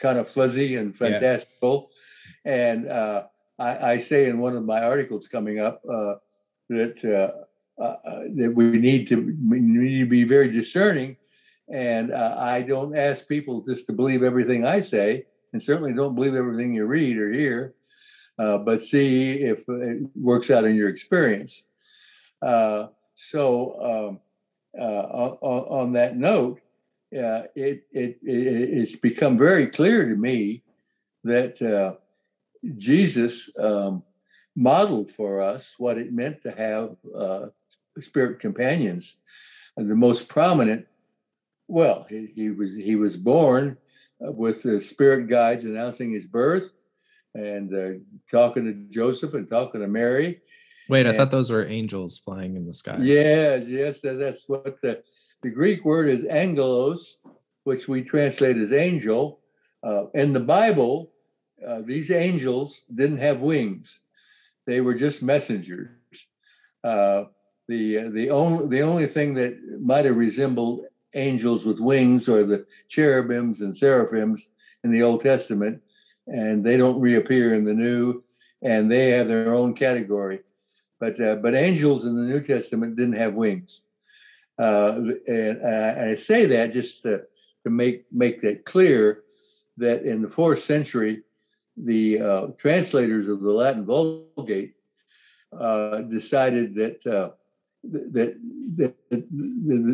kind of fuzzy and fantastical. Yeah. And uh, I, I, say in one of my articles coming up uh, that uh, uh, uh, that we need to we need to be very discerning. And I don't ask people just to believe everything I say, and certainly don't believe everything you read or hear uh, but see if it works out in your experience. Uh, so, um, uh, on, on, that note, uh, it, it, it, it's become very clear to me that uh, Jesus um, modeled for us what it meant to have uh, spirit companions. And the most prominent, well, he, he was he was born with the spirit guides announcing his birth and uh, talking to Joseph and talking to Mary. Wait, I thought those were angels flying in the sky. Yeah, yes, that's what the, the Greek word is angelos, which we translate as angel. Uh, in the Bible, uh, these angels didn't have wings; they were just messengers. Uh, the the only the only thing that might have resembled angels with wings or the cherubims and seraphims in the Old Testament and they don't reappear in the new, and they have their own category. But uh, but angels in the New Testament didn't have wings. Uh, and, and, I say that just to, to make make that clear that in the fourth century, the uh, translators of the Latin Vulgate uh, decided that, uh, that, that, that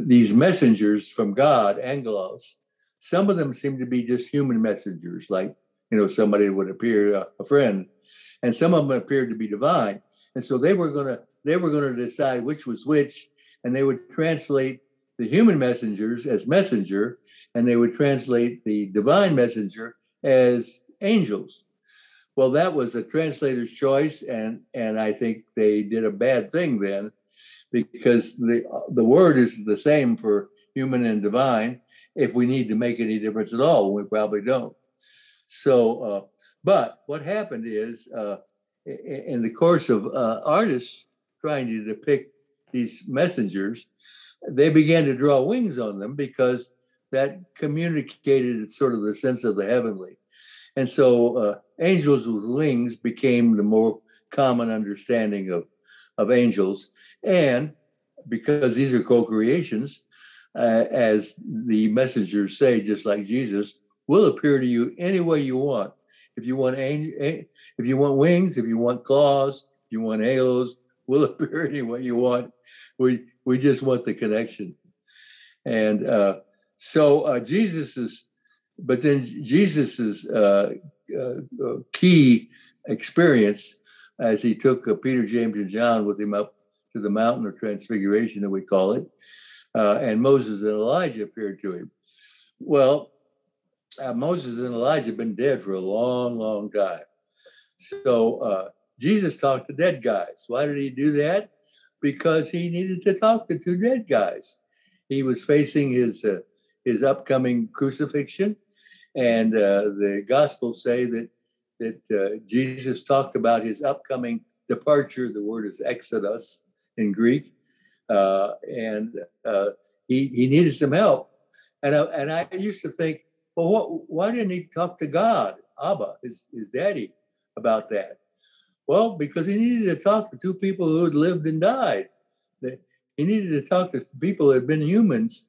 these messengers from God, angelos, some of them seem to be just human messengers, like you know somebody would appear uh, a friend, and some of them appeared to be divine, and so they were gonna they were gonna decide which was which, and they would translate the human messengers as messenger, and they would translate the divine messenger as angels. Well, that was a translator's choice, and and I think they did a bad thing then, because the the word is the same for human and divine, if we need to make any difference at all. We probably don't. So, uh, but what happened is, uh, in the course of uh, artists trying to depict these messengers, they began to draw wings on them because that communicated sort of the sense of the heavenly. And so, uh, angels with wings became the more common understanding of, of angels. And because these are co creations, uh, as the messengers say, just like Jesus, will appear to you any way you want. If you want if you want wings, if you want claws, if you want halos, will appear any way you want. We we just want the connection, and uh, so uh, Jesus is, but then Jesus's uh, uh, uh key experience as he took uh, Peter, James, and John with him up to the mountain of transfiguration that we call it uh, and Moses and Elijah appeared to him. Well, Moses and Elijah have been dead for a long, long time. So uh, Jesus talked to dead guys. Why did he do that? Because he needed to talk to two dead guys. He was facing his uh, his upcoming crucifixion, and uh, the Gospels say that that uh, Jesus talked about his upcoming departure. The word is exodus in Greek, uh, and uh, he he needed some help. And I, and I used to think, well, what, why didn't he talk to God, Abba, his his daddy, about that? Well, because he needed to talk to two people who had lived and died. He needed to talk to people who had been humans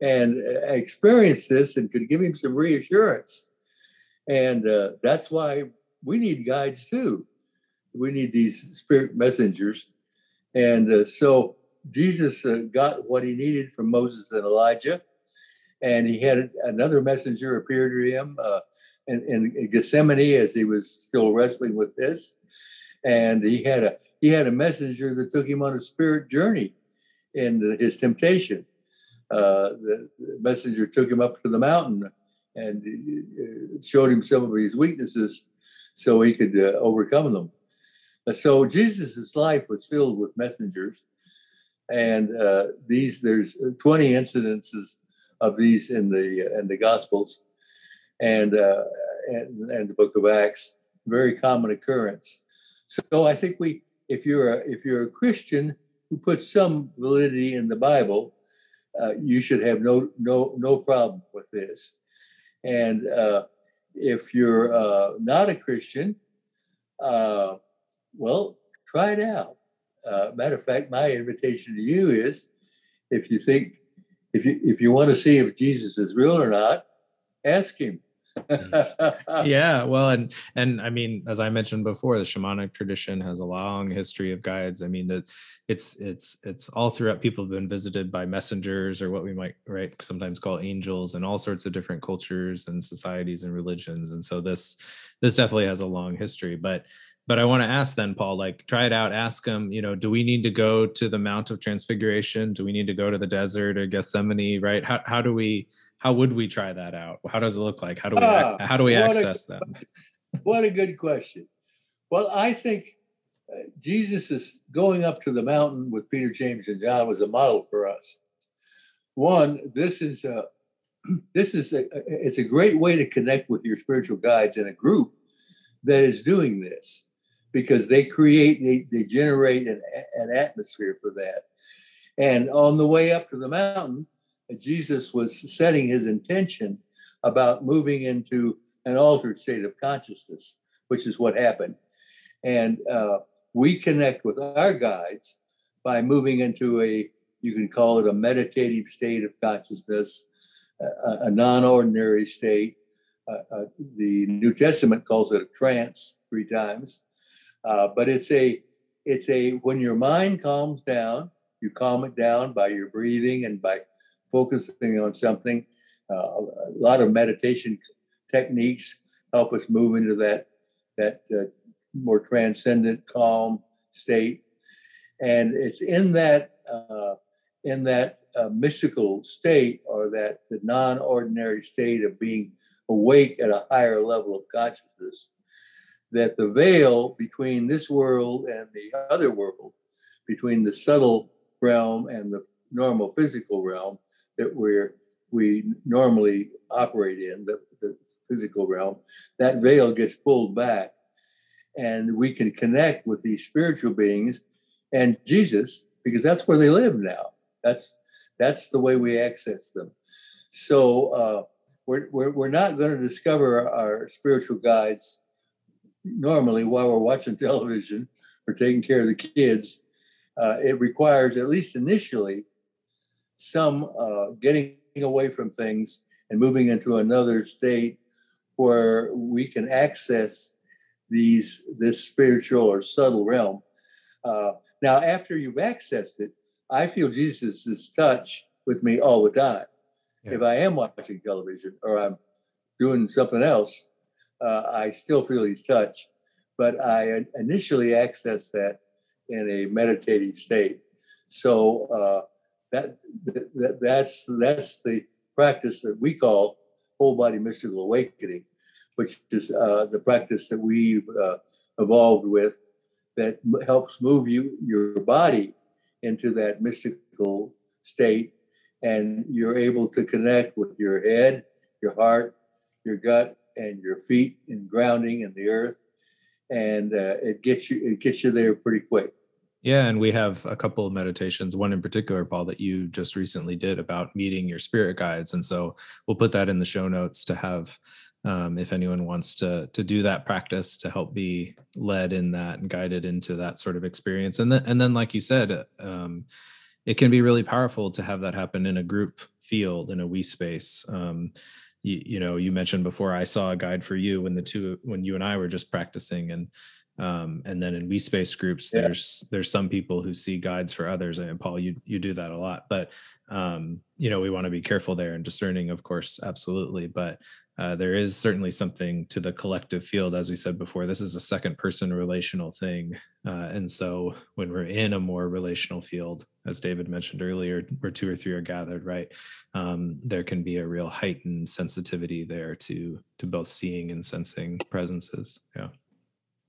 and uh, experienced this and could give him some reassurance. And uh, that's why we need guides too. We need these spirit messengers. And uh, so Jesus uh, got what he needed from Moses and Elijah, and he had another messenger appear to him uh, in, in, Gethsemane as he was still wrestling with this, and he had a he had a messenger that took him on a spirit journey in his temptation. Uh, the, the messenger took him up to the mountain and uh, showed him some of his weaknesses so he could uh, overcome them. So Jesus' life was filled with messengers and uh, these there's 20 incidences of these in the in the Gospels, and uh, and, and the Book of Acts. Very common occurrence. So I think we, if you're a, if you're a Christian who puts some validity in the Bible, uh, you should have no no no problem with this. And uh, if you're uh, not a Christian, uh, well, try it out uh, matter of fact, my invitation to you is if you think, if you if you want to see if Jesus is real or not, ask him. yeah, well, and and I mean, as I mentioned before, the shamanic tradition has a long history of guides. I mean, that it's it's it's all throughout. People have been visited by messengers, or what we might right sometimes call angels, and all sorts of different cultures and societies and religions. And so this this definitely has a long history, but but I want to ask then, Paul, like try it out. Ask them, you know, do we need to go to the Mount of Transfiguration? Do we need to go to the desert or Gethsemane? Right? How how do we how would we try that out? How does it look like? How do we ah, how do we access a, them? What a good question. Well, I think uh, Jesus is going up to the mountain with Peter, James, and John was a model for us. One, this is a this is a it's a great way to connect with your spiritual guides in a group that is doing this because they create, they, they generate an, an atmosphere for that. And on the way up to the mountain, Jesus was setting his intention about moving into an altered state of consciousness, which is what happened. And uh, we connect with our guides by moving into a, you can call it a meditative state of consciousness, a, a non ordinary state. Uh, uh, the New Testament calls it a trance three times. Uh, but it's a, it's a, when your mind calms down, you calm it down by your breathing and by focusing on something. Uh, a lot of meditation techniques help us move into that that uh, more transcendent, calm state. And it's in that uh, in that uh, mystical state or that the non-ordinary state of being awake at a higher level of consciousness that the veil between this world and the other world, between the subtle realm and the normal physical realm that we're we normally operate in, the, the physical realm, that veil gets pulled back and we can connect with these spiritual beings and Jesus because that's where they live now. That's that's the way we access them. So uh, we're, we're, we're not going to discover our spiritual guides normally while we're watching television or taking care of the kids. Uh, it requires, at least initially, some uh, getting away from things and moving into another state where we can access these this spiritual or subtle realm. Uh, now, after you've accessed it, I feel Jesus's touch with me all the time. Yeah. If I am watching television or I'm doing something else, uh, I still feel His touch. But I initially access that in a meditative state. So uh, that, that that's that's the practice that we call whole body mystical awakening which is uh, the practice that we've uh, evolved with that helps move you your body into that mystical state. And you're able to connect with your head your heart your gut and your feet in grounding in the earth. And uh, it gets you it gets you there pretty quick yeah and we have a couple of meditations one in particular paul that you just recently did about meeting your spirit guides and so we'll put that in the show notes to have um, if anyone wants to to do that practice to help be led in that and guided into that sort of experience. And then and then like you said um, it can be really powerful to have that happen in a group field in a we space. Um, you, you, know you mentioned before i saw a guide for you when the two when you and i were just practicing and um, and then in we space groups yeah. there's there's some people who see guides for others and paul you you do that a lot but um, you know we want to be careful there and discerning of course absolutely but uh, there is certainly something to the collective field as we said before this is a second person relational thing uh, and so when we're in a more relational field as david mentioned earlier where two or three are gathered right um, there can be a real heightened sensitivity there to to both seeing and sensing presences yeah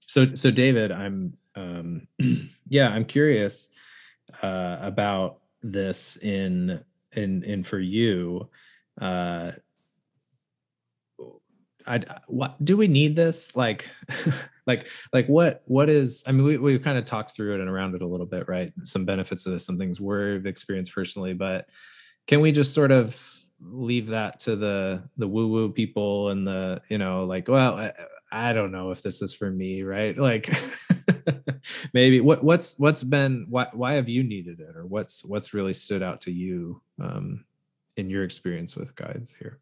so so david i'm um, yeah i'm curious uh, about this in in in for you uh I what do we need this? Like, like, like what what is? I mean, we we kind of talked through it and around it a little bit, right? Some benefits of this, some things we've experienced personally, but can we just sort of leave that to the the woo woo people and the you know like well I, don't know if this is for me, right? Like maybe what what's what's been why why have you needed it or what's what's really stood out to you um in your experience with guides here?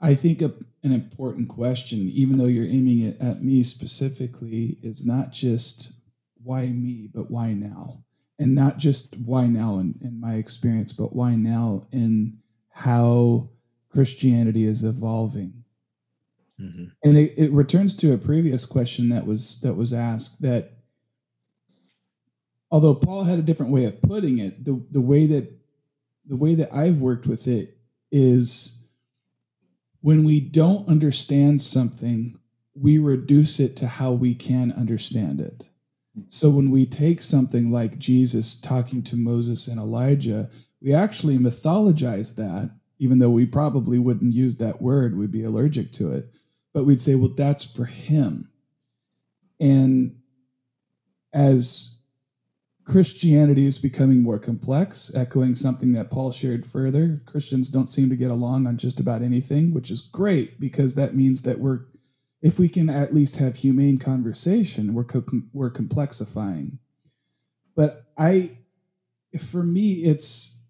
I think a, an important question, even though you're aiming it at me specifically, is not just why me, but why now? And not just why now in, in my experience, but why now in how Christianity is evolving. Mm-hmm. And it, it returns to a previous question that was that was asked that although Paul had a different way of putting it, the, the way that the way that I've worked with it is when we don't understand something, we reduce it to how we can understand it. So when we take something like Jesus talking to Moses and Elijah, we actually mythologize that, even though we probably wouldn't use that word, we'd be allergic to it. But we'd say, well, that's for him. And as Christianity is becoming more complex, echoing something that Paul shared further. Christians don't seem to get along on just about anything, which is great because that means that we're, if we can at least have humane conversation, we're we're complexifying. But I, for me, it's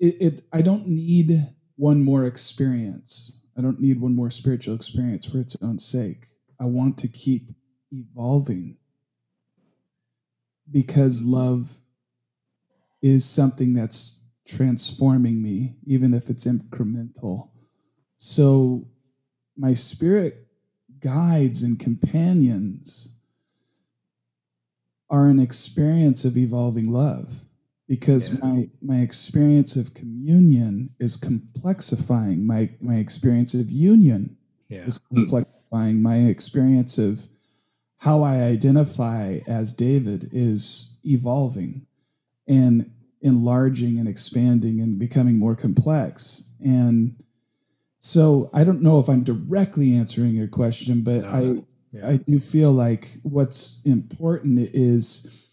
it, it. I don't need one more experience. I don't need one more spiritual experience for its own sake. I want to keep evolving because love is something that's transforming me, even if it's incremental. So, my spirit guides and companions are an experience of evolving love because yeah. my my experience of communion is complexifying my my experience of union yeah. is complexifying my experience of how I identify as David is evolving and enlarging and expanding and becoming more complex. And so I don't know if I'm directly answering your question, but no, I yeah. I do feel like what's important is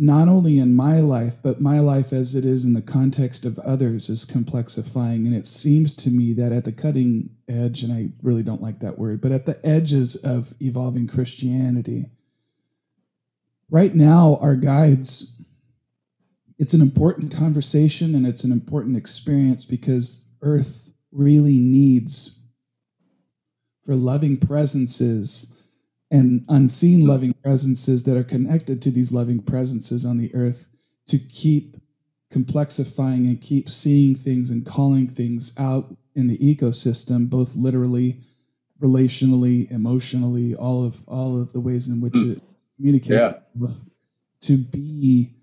not only in my life, but my life as it is in the context of others is complexifying. And it seems to me that at the cutting edge, and I really don't like that word, but at the edges of evolving Christianity, right now, our guides, it's an important conversation and it's an important experience because Earth really needs for loving presences and unseen mm-hmm. loving presences that are connected to these loving presences on the earth to keep complexifying and keep seeing things and calling things out in the ecosystem both literally relationally emotionally all of all of the ways in which it communicates yeah. to be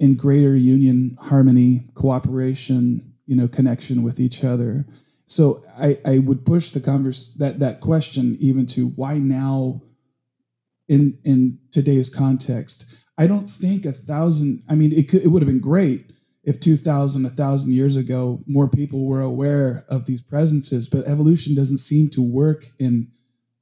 in greater union harmony cooperation you know connection with each other so I, I would push the converse that that question even to why now in in today's context. I don't think a thousand. I mean, it could, it would have been great if 2000 a thousand years ago more people were aware of these presences but evolution doesn't seem to work in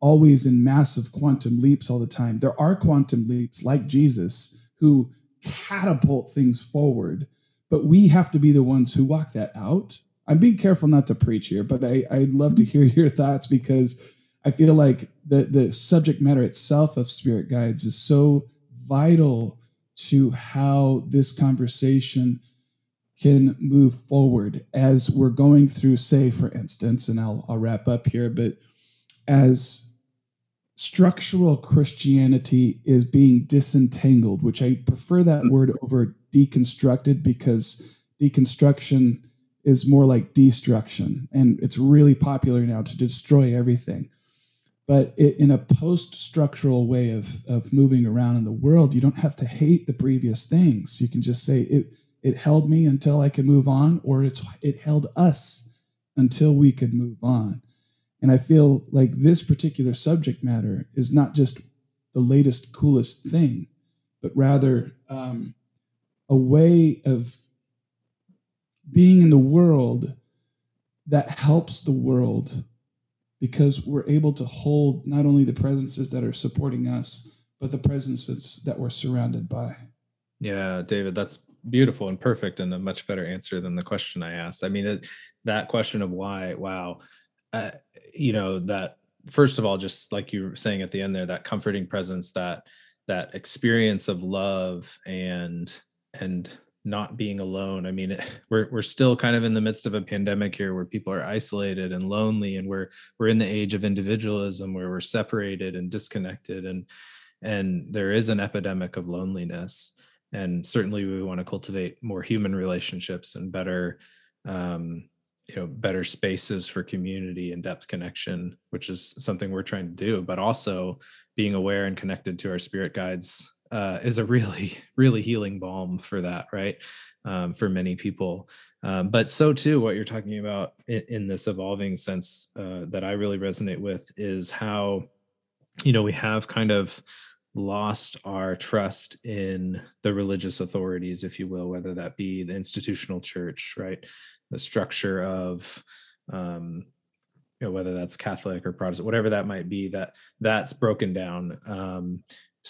always in massive quantum leaps all the time there are quantum leaps like jesus who catapult things forward but we have to be the ones who walk that out I'm being careful not to preach here, but I, I'd love to hear your thoughts because I feel like the, the subject matter itself of spirit guides is so vital to how this conversation can move forward as we're going through, say, for instance, and I'll, I'll wrap up here, but as structural Christianity is being disentangled, which I prefer that mm. word over deconstructed because deconstruction is more like destruction, and it's really popular now to destroy everything. But it, in a post-structural way of of moving around in the world, you don't have to hate the previous things. You can just say it it held me until I could move on, or it's it held us until we could move on. And I feel like this particular subject matter is not just the latest, coolest thing, but rather um, a way of being in the world that helps the world because we're able to hold not only the presences that are supporting us, but the presences that we're surrounded by. Yeah, David, that's beautiful and perfect and a much better answer than the question I asked. I mean, that question of why, wow, uh, you know, that first of all, just like you were saying at the end there, that comforting presence, that that experience of love and and not being alone. I mean, we're we're still kind of in the midst of a pandemic here where people are isolated and lonely and we're we're in the age of individualism where we're separated and disconnected and and there is an epidemic of loneliness and certainly we want to cultivate more human relationships and better um, you know better spaces for community and depth connection which is something we're trying to do but also being aware and connected to our spirit guides uh, is a really really healing balm for that right? Um, for many people. Um, but so too what you're talking about in, in this evolving sense uh, that i really resonate with is how you know we have kind of lost our trust in the religious authorities if you will whether that be the institutional church right? The structure of um, you know whether that's catholic or protestant whatever that might be that that's broken down. Um,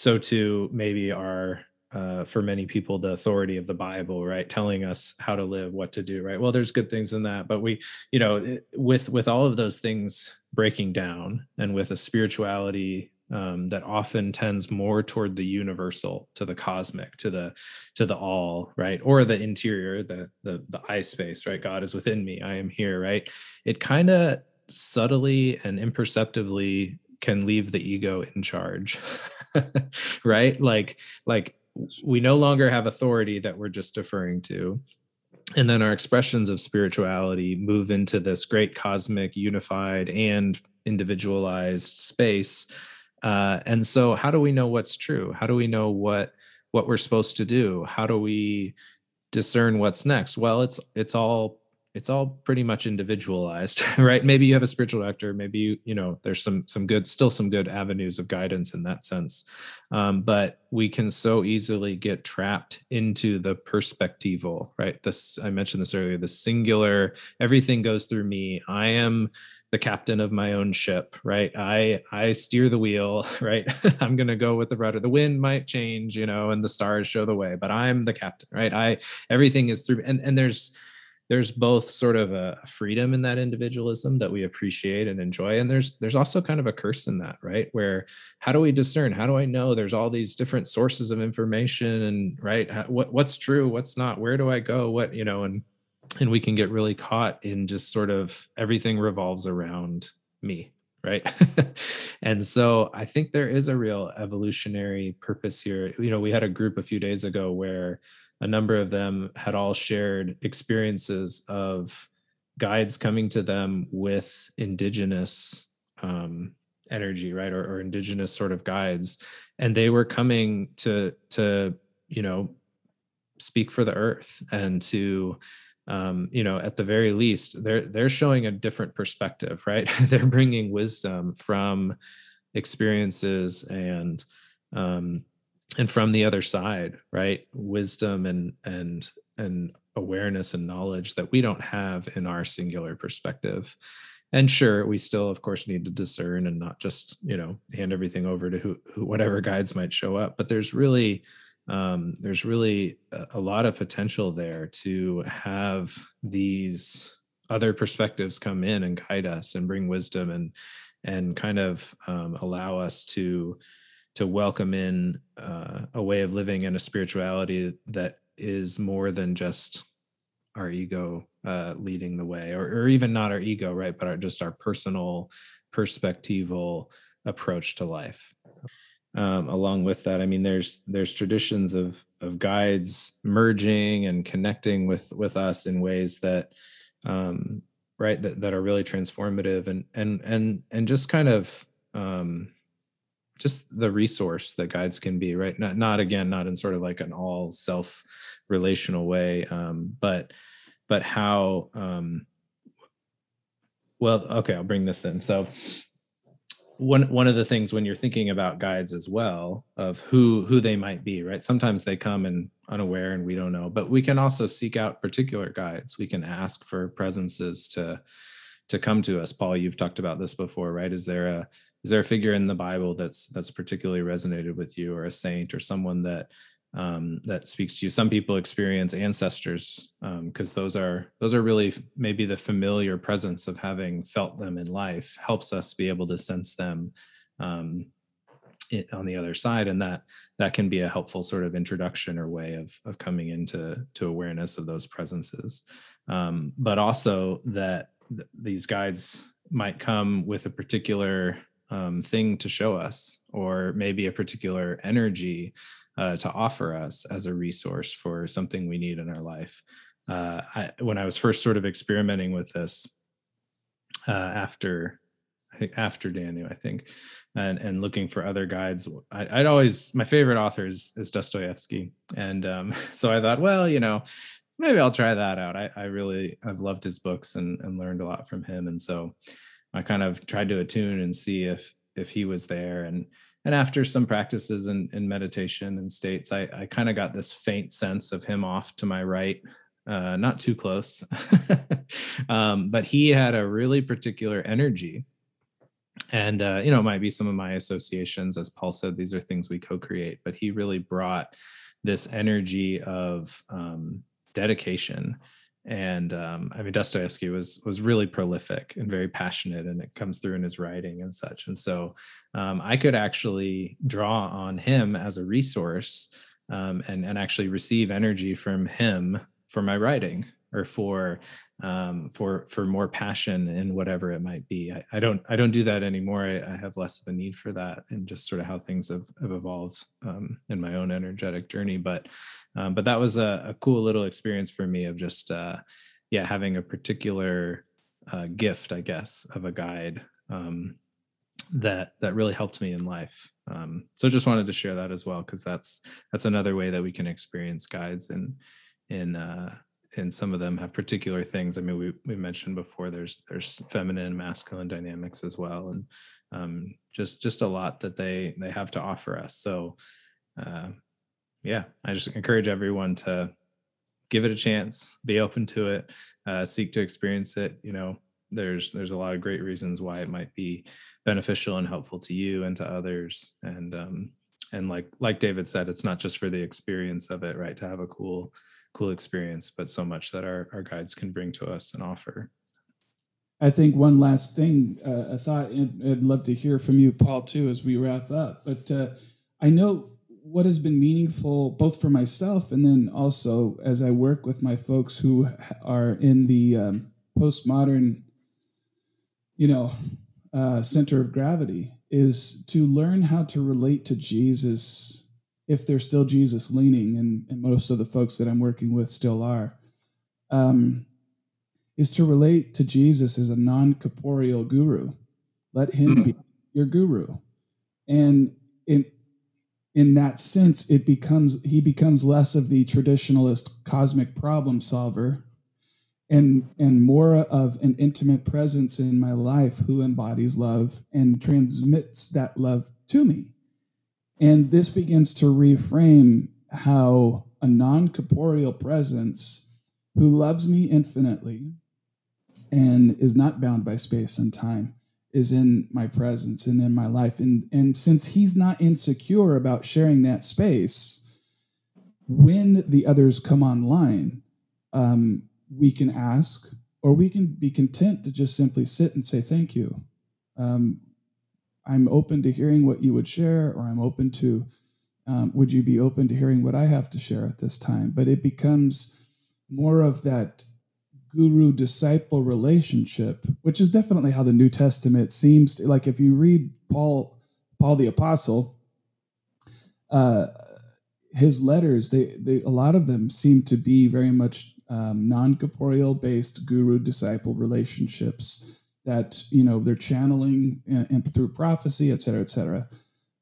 so too maybe are uh, for many people the authority of the bible right? Telling us how to live what to do right? Well there's good things in that but we you know with with all of those things breaking down and with a spirituality um, that often tends more toward the universal to the cosmic to the to the all right? Or the interior the the the I space right? God is within me i am here right? It kind of subtly and imperceptibly can leave the ego in charge right? Like like we no longer have authority that we're just deferring to. And then our expressions of spirituality move into this great cosmic unified and individualized space. Uh, and so how do we know what's true? How do we know what what we're supposed to do? How do we discern what's next? Well it's it's all it's all pretty much individualized right? Maybe you have a spiritual director maybe you you know there's some some good still some good avenues of guidance in that sense. Um, but we can so easily get trapped into the perspectival right? This i mentioned this earlier the singular everything goes through me. I am the captain of my own ship right? I i steer the wheel right? I'm going to go with the rudder. The wind might change you know and the stars show the way but i'm the captain right? I everything is through and and there's there's both sort of a freedom in that individualism that we appreciate and enjoy and there's there's also kind of a curse in that right? Where how do we discern? How do i know there's all these different sources of information and right what what's true what's not where do i go what you know and and we can get really caught in just sort of everything revolves around me right? And so i think there is a real evolutionary purpose here. You know we had a group a few days ago where a number of them had all shared experiences of guides coming to them with indigenous um, energy right? Or, or indigenous sort of guides. And they were coming to to you know speak for the earth and to um, you know at the very least they're they're showing a different perspective right? They're bringing wisdom from experiences and um, and from the other side right? Wisdom and and and awareness and knowledge that we don't have in our singular perspective. And sure we still of course need to discern and not just you know hand everything over to who, who whatever guides might show up. But there's really um, there's really a, lot of potential there to have these other perspectives come in and guide us and bring wisdom and and kind of um, allow us to to welcome in uh, a way of living and a spirituality that is more than just our ego uh, leading the way, or, or even not our ego, right? But our, just our personal, perspectival approach to life. Um, along with that, I mean, there's there's traditions of of guides merging and connecting with with us in ways that, um, right, that that are really transformative and and and and just kind of um, just the resource that guides can be right? Not not again not in sort of like an all self relational way um, but but how um, well okay i'll bring this in. So one one of the things when you're thinking about guides as well of who who they might be right? Sometimes they come and unaware and we don't know but we can also seek out particular guides. We can ask for presences to to come to us. Paul you've talked about this before right? Is there a is there a figure in the bible that's that's particularly resonated with you or a saint or someone that um, that speaks to you? Some people experience ancestors because um, those are those are really maybe the familiar presence of having felt them in life helps us be able to sense them um, it, on the other side. And that that can be a helpful sort of introduction or way of of coming into to awareness of those presences. Um, but also that th- these guides might come with a particular um, thing to show us, or maybe a particular energy uh, to offer us as a resource for something we need in our life. Uh, I, when I was first sort of experimenting with this uh, after I think after Danu, I think, and and looking for other guides. I, would always my favorite author is, is Dostoevsky, and um, so I thought, well, you know, maybe I'll try that out. I, I really I've loved his books and and learned a lot from him, and so I kind of tried to attune and see if if he was there and and after some practices in, in meditation and states, I, I kind of got this faint sense of him off to my right, uh, not too close. um, but he had a really particular energy. And, uh, you know, it might be some of my associations. As Paul said, these are things we co create, but he really brought this energy of um, dedication and um, I mean Dostoevsky was was really prolific and very passionate, and it comes through in his writing and such. And so um, I could actually draw on him as a resource um, and and actually receive energy from him for my writing or for um, for for more passion in whatever it might be. I, I don't I don't do that anymore. I, I, have less of a need for that, and just sort of how things have, have evolved um, in my own energetic journey. But um, but that was a, a, cool little experience for me of just uh, yeah having a particular uh, gift, I guess, of a guide um, that that really helped me in life. Um, so just wanted to share that as well because that's that's another way that we can experience guides and in uh, and some of them have particular things. I mean, we we mentioned before there's there's feminine and masculine dynamics as well, and um, just just a lot that they they have to offer us. So, uh, yeah, I just encourage everyone to give it a chance, be open to it, uh, seek to experience it. You know, there's there's a lot of great reasons why it might be beneficial and helpful to you and to others, and um, and like like David said, it's not just for the experience of it, right? To have a cool cool experience, but so much that our, our guides can bring to us and offer. I think one last thing, uh, I thought I'd love to hear from you, Paul, too, as we wrap up. But uh, I know what has been meaningful both for myself and then also as I work with my folks who are in the um, postmodern, you know, uh, center of gravity is to learn how to relate to Jesus if they're still Jesus leaning, and, and most of the folks that I'm working with still are, um, is to relate to Jesus as a non corporeal guru. Let him mm-hmm. be your guru. And in, in that sense, it becomes he becomes less of the traditionalist cosmic problem solver and and more of an intimate presence in my life who embodies love and transmits that love to me and this begins to reframe how a non corporeal presence who loves me infinitely and is not bound by space and time is in my presence and in my life. And, and since he's not insecure about sharing that space, when the others come online, um, we can ask or we can be content to just simply sit and say thank you. Um, I'm open to hearing what you would share, or I'm open to, um, would you be open to hearing what I have to share at this time? But it becomes more of that guru disciple relationship, which is definitely how the New Testament seems to, like if you read Paul, Paul the Apostle, uh, his letters, they, they, a lot of them seem to be very much um, non corporeal based guru disciple relationships that you know they're channeling and, and through prophecy, et cetera, et cetera.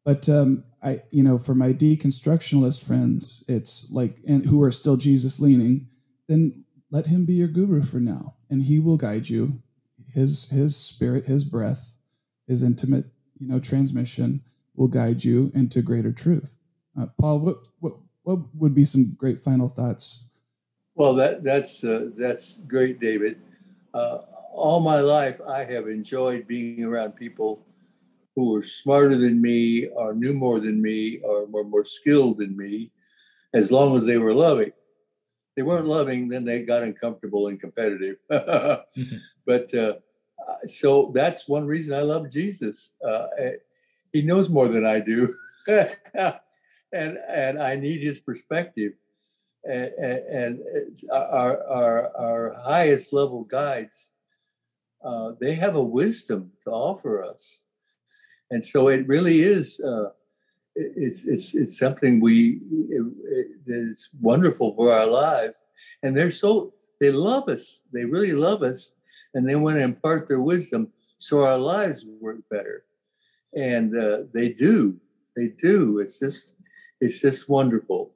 But um, I, you know, for my deconstructionalist friends, it's like, and who are still Jesus leaning, then let him be your guru for now, and he will guide you. His his spirit, his breath, his intimate, you know, transmission will guide you into greater truth. Uh, Paul, what what what would be some great final thoughts? Well, that that's uh, that's great, David. Uh, all my life, I have enjoyed being around people who were smarter than me, or knew more than me, or were more skilled than me, as long as they were loving. They weren't loving, then they got uncomfortable and competitive. mm-hmm. But uh, so that's one reason I love Jesus. Uh, he knows more than I do, and and I need his perspective. And, and, and our, our our highest level guides uh, they have a wisdom to offer us, and so it really is. Uh, it's it's it's something we it, it's wonderful for our lives, and they're so they love us. They really love us, and they want to impart their wisdom so our lives work better, and uh, they do. They do. It's just it's just wonderful,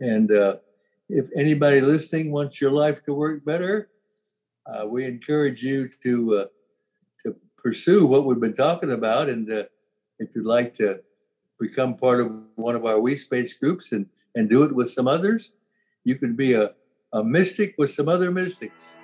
and uh, if anybody listening wants your life to work better, uh, we encourage you to uh, to pursue what we've been talking about, and uh, if you'd like to become part of one of our We Space groups and and do it with some others, you can be a, a mystic with some other mystics.